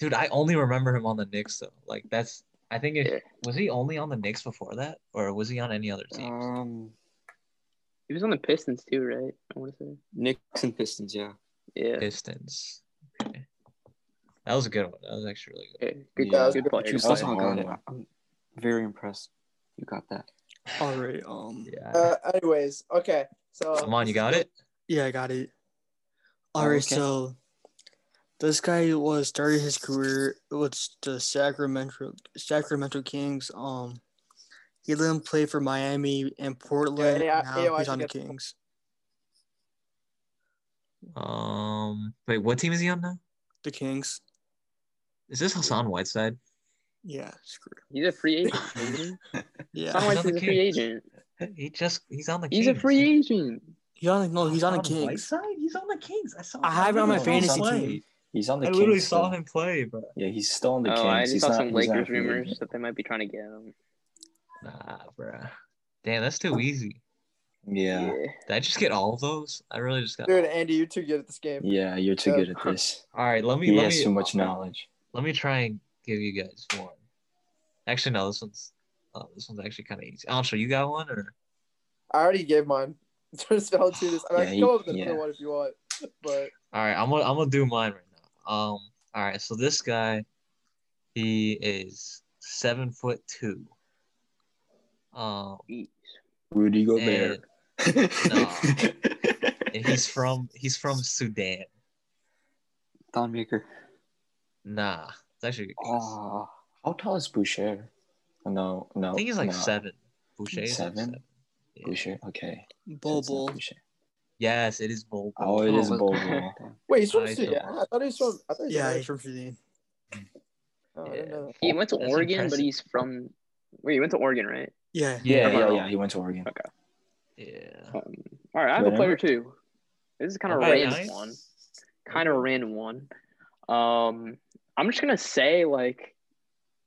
Speaker 2: Dude, I only remember him on the Knicks though. Like that's I think it
Speaker 5: Yeah.
Speaker 2: was he only on the Knicks before that, or was he on any other teams?
Speaker 4: Um,
Speaker 5: He was on the Pistons too, right? I want to say.
Speaker 4: Knicks and Pistons, yeah.
Speaker 5: Yeah.
Speaker 2: Pistons. Okay. That was a good one. That was actually really good.
Speaker 5: Okay. Good,
Speaker 7: Yeah,
Speaker 5: good player.
Speaker 4: You
Speaker 5: Good
Speaker 7: that was a
Speaker 5: player.
Speaker 4: somehow
Speaker 7: hard
Speaker 4: got it.
Speaker 7: one.
Speaker 4: I'm very impressed. You got that.
Speaker 6: All right. Um.
Speaker 2: Yeah.
Speaker 1: Uh, anyways, okay. So
Speaker 2: Come on, you got it.
Speaker 6: Yeah, I got it.
Speaker 4: Oh,
Speaker 6: All right.
Speaker 4: okay.
Speaker 6: So this guy was started his career with the Sacramento Sacramento Kings. Um. He then played for Miami and Portland.
Speaker 1: Yeah,
Speaker 6: and now
Speaker 1: yeah,
Speaker 6: he's on the Kings.
Speaker 2: Um. Wait, what team is he on now?
Speaker 6: The Kings.
Speaker 2: Is this Hassan Whiteside?
Speaker 6: Yeah. Screw.
Speaker 5: He's a free agent.
Speaker 6: Yeah.
Speaker 5: Sound
Speaker 2: He's
Speaker 5: he's a free agent.
Speaker 2: He just he's on the
Speaker 5: He's a free agent.
Speaker 6: He's on. No, he's on the Kings.
Speaker 2: Whiteside? He's on the Kings. I saw.
Speaker 6: I have him on my fantasy
Speaker 2: him
Speaker 6: team.
Speaker 2: play.
Speaker 7: He's on the
Speaker 2: I
Speaker 7: Kings.
Speaker 2: literally saw
Speaker 7: still.
Speaker 2: him play, but
Speaker 7: Yeah, he's still on the
Speaker 5: oh,
Speaker 7: Kings.
Speaker 5: I just
Speaker 7: he's
Speaker 5: saw
Speaker 7: not,
Speaker 5: some Lakers rumors
Speaker 7: agent.
Speaker 5: that they might be trying to get him.
Speaker 2: nah, bruh. Damn, that's too easy.
Speaker 7: Yeah.
Speaker 2: Did I just get all of those? I really just got.
Speaker 1: Dude, Andy, you're too good at this game.
Speaker 7: Yeah, you're too
Speaker 1: Yeah.
Speaker 7: good at this.
Speaker 2: All right, let me.
Speaker 7: He
Speaker 2: let
Speaker 7: has
Speaker 2: me,
Speaker 7: too much knowledge.
Speaker 2: Let me try and give you guys one. Actually, no. This one's Oh, this one's actually kind of easy. Anshul, you got one or?
Speaker 1: I already gave mine. Turns Valanciunas. I, mean, I
Speaker 7: Yeah,
Speaker 1: can come
Speaker 7: he-
Speaker 1: up with another
Speaker 7: yeah.
Speaker 1: one if you want, but
Speaker 2: All right, I'm gonna I'm gonna do mine right now. Um, all right, so this guy, he is seven foot two. Um,
Speaker 5: Jeez.
Speaker 7: Rudy Gobert.
Speaker 2: no. and he's from he's from Sudan.
Speaker 4: Thon Maker.
Speaker 2: Nah, it's actually a good guess.
Speaker 7: Oh, how tall is Boucher? No, no.
Speaker 2: I think he's like
Speaker 7: no.
Speaker 2: seven. Boucher is like
Speaker 7: Seven?
Speaker 2: seven. Yeah.
Speaker 7: Boucher. Okay.
Speaker 6: Bol
Speaker 7: It's not
Speaker 2: Yes, it is Bol.
Speaker 7: Oh, it is
Speaker 4: Oh,
Speaker 7: Bol
Speaker 4: but-
Speaker 1: wait, he's from
Speaker 2: I
Speaker 1: Sudan. I thought he was from. I thought he was
Speaker 6: Yeah, he's from Sudan.
Speaker 1: Oh, I didn't
Speaker 2: Yeah.
Speaker 1: know.
Speaker 5: He went to
Speaker 2: That's
Speaker 5: Oregon, but he's from. Wait, he went to Oregon, right?
Speaker 6: Yeah.
Speaker 7: Yeah, yeah, yeah. He went to Oregon. Okay.
Speaker 2: Yeah.
Speaker 5: Um, all right, I have a player too. This is kind of a random
Speaker 2: nice.
Speaker 5: one. Kind of a random one. Um, I'm just gonna say like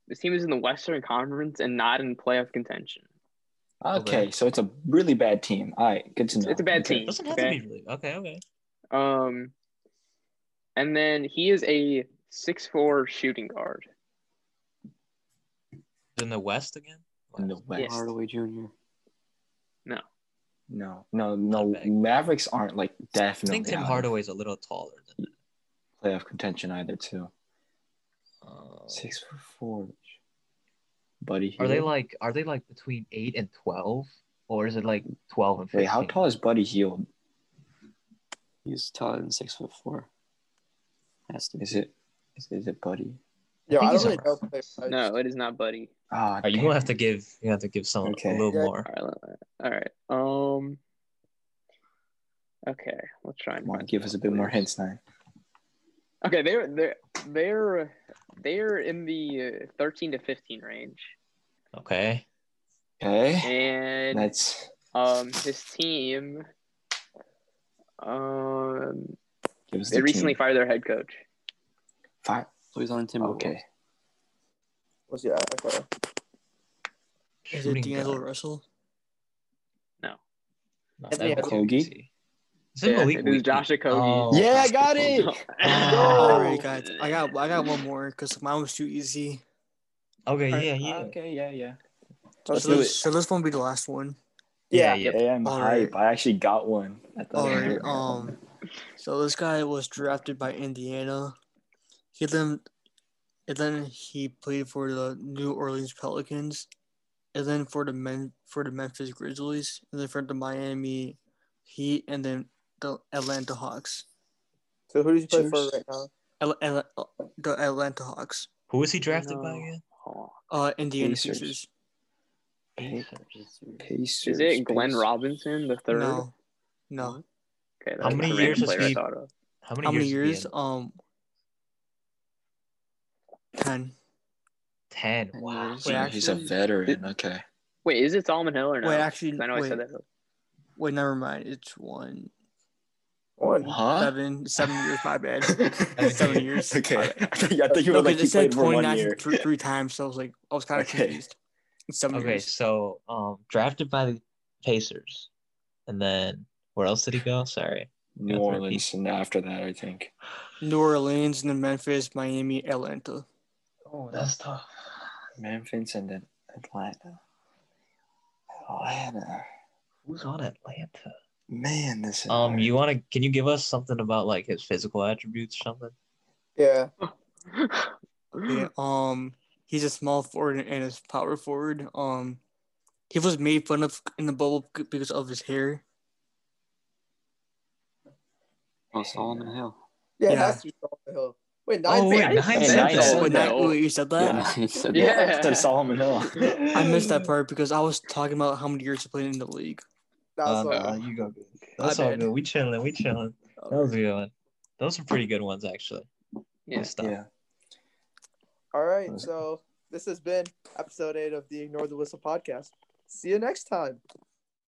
Speaker 5: this team is in the Western Conference and not in playoff contention.
Speaker 7: Okay,
Speaker 2: Okay.
Speaker 7: so it's a really bad team. All right, good to know.
Speaker 5: It's a bad
Speaker 7: Okay.
Speaker 5: team.
Speaker 2: Doesn't have
Speaker 5: Okay.
Speaker 2: to be really. Okay, okay.
Speaker 5: Um, and then he is a six four shooting guard.
Speaker 2: In the West again.
Speaker 7: In the West.
Speaker 4: Hardaway Jr.
Speaker 7: No, no, no.
Speaker 2: no.
Speaker 7: Mavericks aren't like definitely.
Speaker 2: I think Tim
Speaker 7: out of
Speaker 2: Hardaway's a little taller than
Speaker 7: playoff contention either too.
Speaker 2: Uh,
Speaker 7: Six foot four. Buddy,
Speaker 2: Are they like are they like between eight and twelve? Or is it like twelve and fifteen?
Speaker 7: Wait, how tall is Buddy Hield?
Speaker 4: He's taller than six foot four. Has to be.
Speaker 7: Is it? Is, is it Buddy?
Speaker 1: Yeah,
Speaker 2: think
Speaker 1: I don't really know.
Speaker 2: around.
Speaker 5: No, it is not Buddy.
Speaker 7: Ah,
Speaker 2: Alright, you
Speaker 7: damn.
Speaker 2: gonna have to give you have to give someone
Speaker 7: Okay.
Speaker 2: a little
Speaker 1: Yeah.
Speaker 2: more.
Speaker 5: All right, all right. Um. Okay, let's try and
Speaker 7: Come on, give us a bit more hints now.
Speaker 5: Okay, they're they're they're they're in the uh, thirteen to fifteen range,
Speaker 2: Okay.
Speaker 7: Okay,
Speaker 5: and
Speaker 7: that's
Speaker 5: um his team, um
Speaker 7: give
Speaker 5: they
Speaker 7: the
Speaker 5: recently
Speaker 7: team.
Speaker 5: fired their head coach.
Speaker 7: Five.
Speaker 4: So he's on Timberwolves.
Speaker 7: Okay,
Speaker 1: What's yeah? Okay.
Speaker 6: Is it
Speaker 2: Shooting
Speaker 6: D'Angelo. Russell?
Speaker 2: No,
Speaker 1: Anthony
Speaker 2: that Is it
Speaker 5: Yeah,
Speaker 2: Malik
Speaker 5: it was Josh Okogie.
Speaker 2: Oh,
Speaker 7: Yeah, I got it.
Speaker 6: All
Speaker 7: Oh.
Speaker 6: right, guys. I got I got one more because mine was too easy.
Speaker 2: Okay,
Speaker 1: Alright,
Speaker 2: yeah, yeah.
Speaker 7: Okay, yeah, yeah.
Speaker 1: Let's
Speaker 6: So
Speaker 1: do
Speaker 6: this,
Speaker 1: it.
Speaker 6: so this won't be the last one.
Speaker 1: Yeah.
Speaker 2: yeah.
Speaker 7: Hey, I'm
Speaker 6: All
Speaker 7: hype.
Speaker 6: right.
Speaker 7: I actually got one. I thought I
Speaker 6: All right.
Speaker 7: did.
Speaker 6: Um. So this guy was drafted by Indiana. He then, and then he played for the New Orleans Pelicans, and then for the men for the Memphis Grizzlies, and then for the Miami Heat, and then the Atlanta Hawks.
Speaker 1: So who does he play for right now?
Speaker 6: Al- Al- the Atlanta Hawks.
Speaker 2: Who was he drafted by again?
Speaker 6: Uh, Indiana
Speaker 7: Pacers.
Speaker 6: Pacers.
Speaker 7: Pacers.
Speaker 5: Is it Glenn
Speaker 7: Pacers.
Speaker 5: Robinson the third?
Speaker 6: No, no.
Speaker 5: Okay,
Speaker 2: How many years has he-
Speaker 5: of.
Speaker 2: How many
Speaker 6: How many
Speaker 2: years?
Speaker 6: years? Um, ten.
Speaker 2: Ten.
Speaker 4: Ten
Speaker 2: Wow.
Speaker 6: Wait,
Speaker 7: Yeah, he's a
Speaker 6: actually-
Speaker 7: veteran. Okay.
Speaker 5: Wait, is it Solomon Hill or no?
Speaker 6: Wait, actually,
Speaker 5: I know I said that.
Speaker 6: Wait, never mind. It's one
Speaker 1: One.
Speaker 7: Huh?
Speaker 6: seven seven years. My bad. Seven years.
Speaker 7: Okay.
Speaker 6: My
Speaker 7: I
Speaker 6: bad.
Speaker 7: thought you, I thought you
Speaker 6: No,
Speaker 7: were like
Speaker 6: because it said
Speaker 7: played for one
Speaker 6: 29 three, three times, so I was like, I was kind of
Speaker 7: Okay.
Speaker 6: confused. Seven
Speaker 2: Okay,
Speaker 6: years.
Speaker 2: so um, drafted by the Pacers, and then where else did he go? Sorry.
Speaker 7: New Orleans, and after that, I think.
Speaker 6: New Orleans, and then Memphis, Miami, Atlanta.
Speaker 7: Oh, that's tough. Memphis and then Atlanta. Atlanta.
Speaker 2: Who's on Atlanta?
Speaker 7: Man, this is.
Speaker 2: Um,
Speaker 7: hard.
Speaker 2: you want to? Can you give us something about like his physical attributes or something?
Speaker 1: Yeah.
Speaker 6: Okay, um, he's a small forward and a power forward. Um, he was made fun of in the bubble because of his hair.
Speaker 4: Oh, Solomon Hill.
Speaker 1: Yeah, it
Speaker 6: Yeah.
Speaker 1: has to be Solomon Hill. Wait, nine
Speaker 2: Oh, wait, nine
Speaker 7: Hey,
Speaker 2: said
Speaker 7: nine
Speaker 2: that.
Speaker 7: said
Speaker 6: Wait,
Speaker 7: that.
Speaker 6: that- wait, you said that?
Speaker 4: Yeah, he said
Speaker 5: Yeah.
Speaker 4: that.
Speaker 7: Instead Solomon Hill.
Speaker 6: I missed that part because I was talking about how many years he played in the league.
Speaker 1: That's what- oh,
Speaker 2: no, you go good.
Speaker 6: My
Speaker 2: That's all
Speaker 6: bad.
Speaker 2: good. We chilling. We chilling. That was a good one. Those are pretty good ones actually.
Speaker 5: Yeah.
Speaker 2: Good stuff.
Speaker 7: Yeah.
Speaker 1: All right. So this has been episode eight of the Ignore the Whistle podcast. See you next time.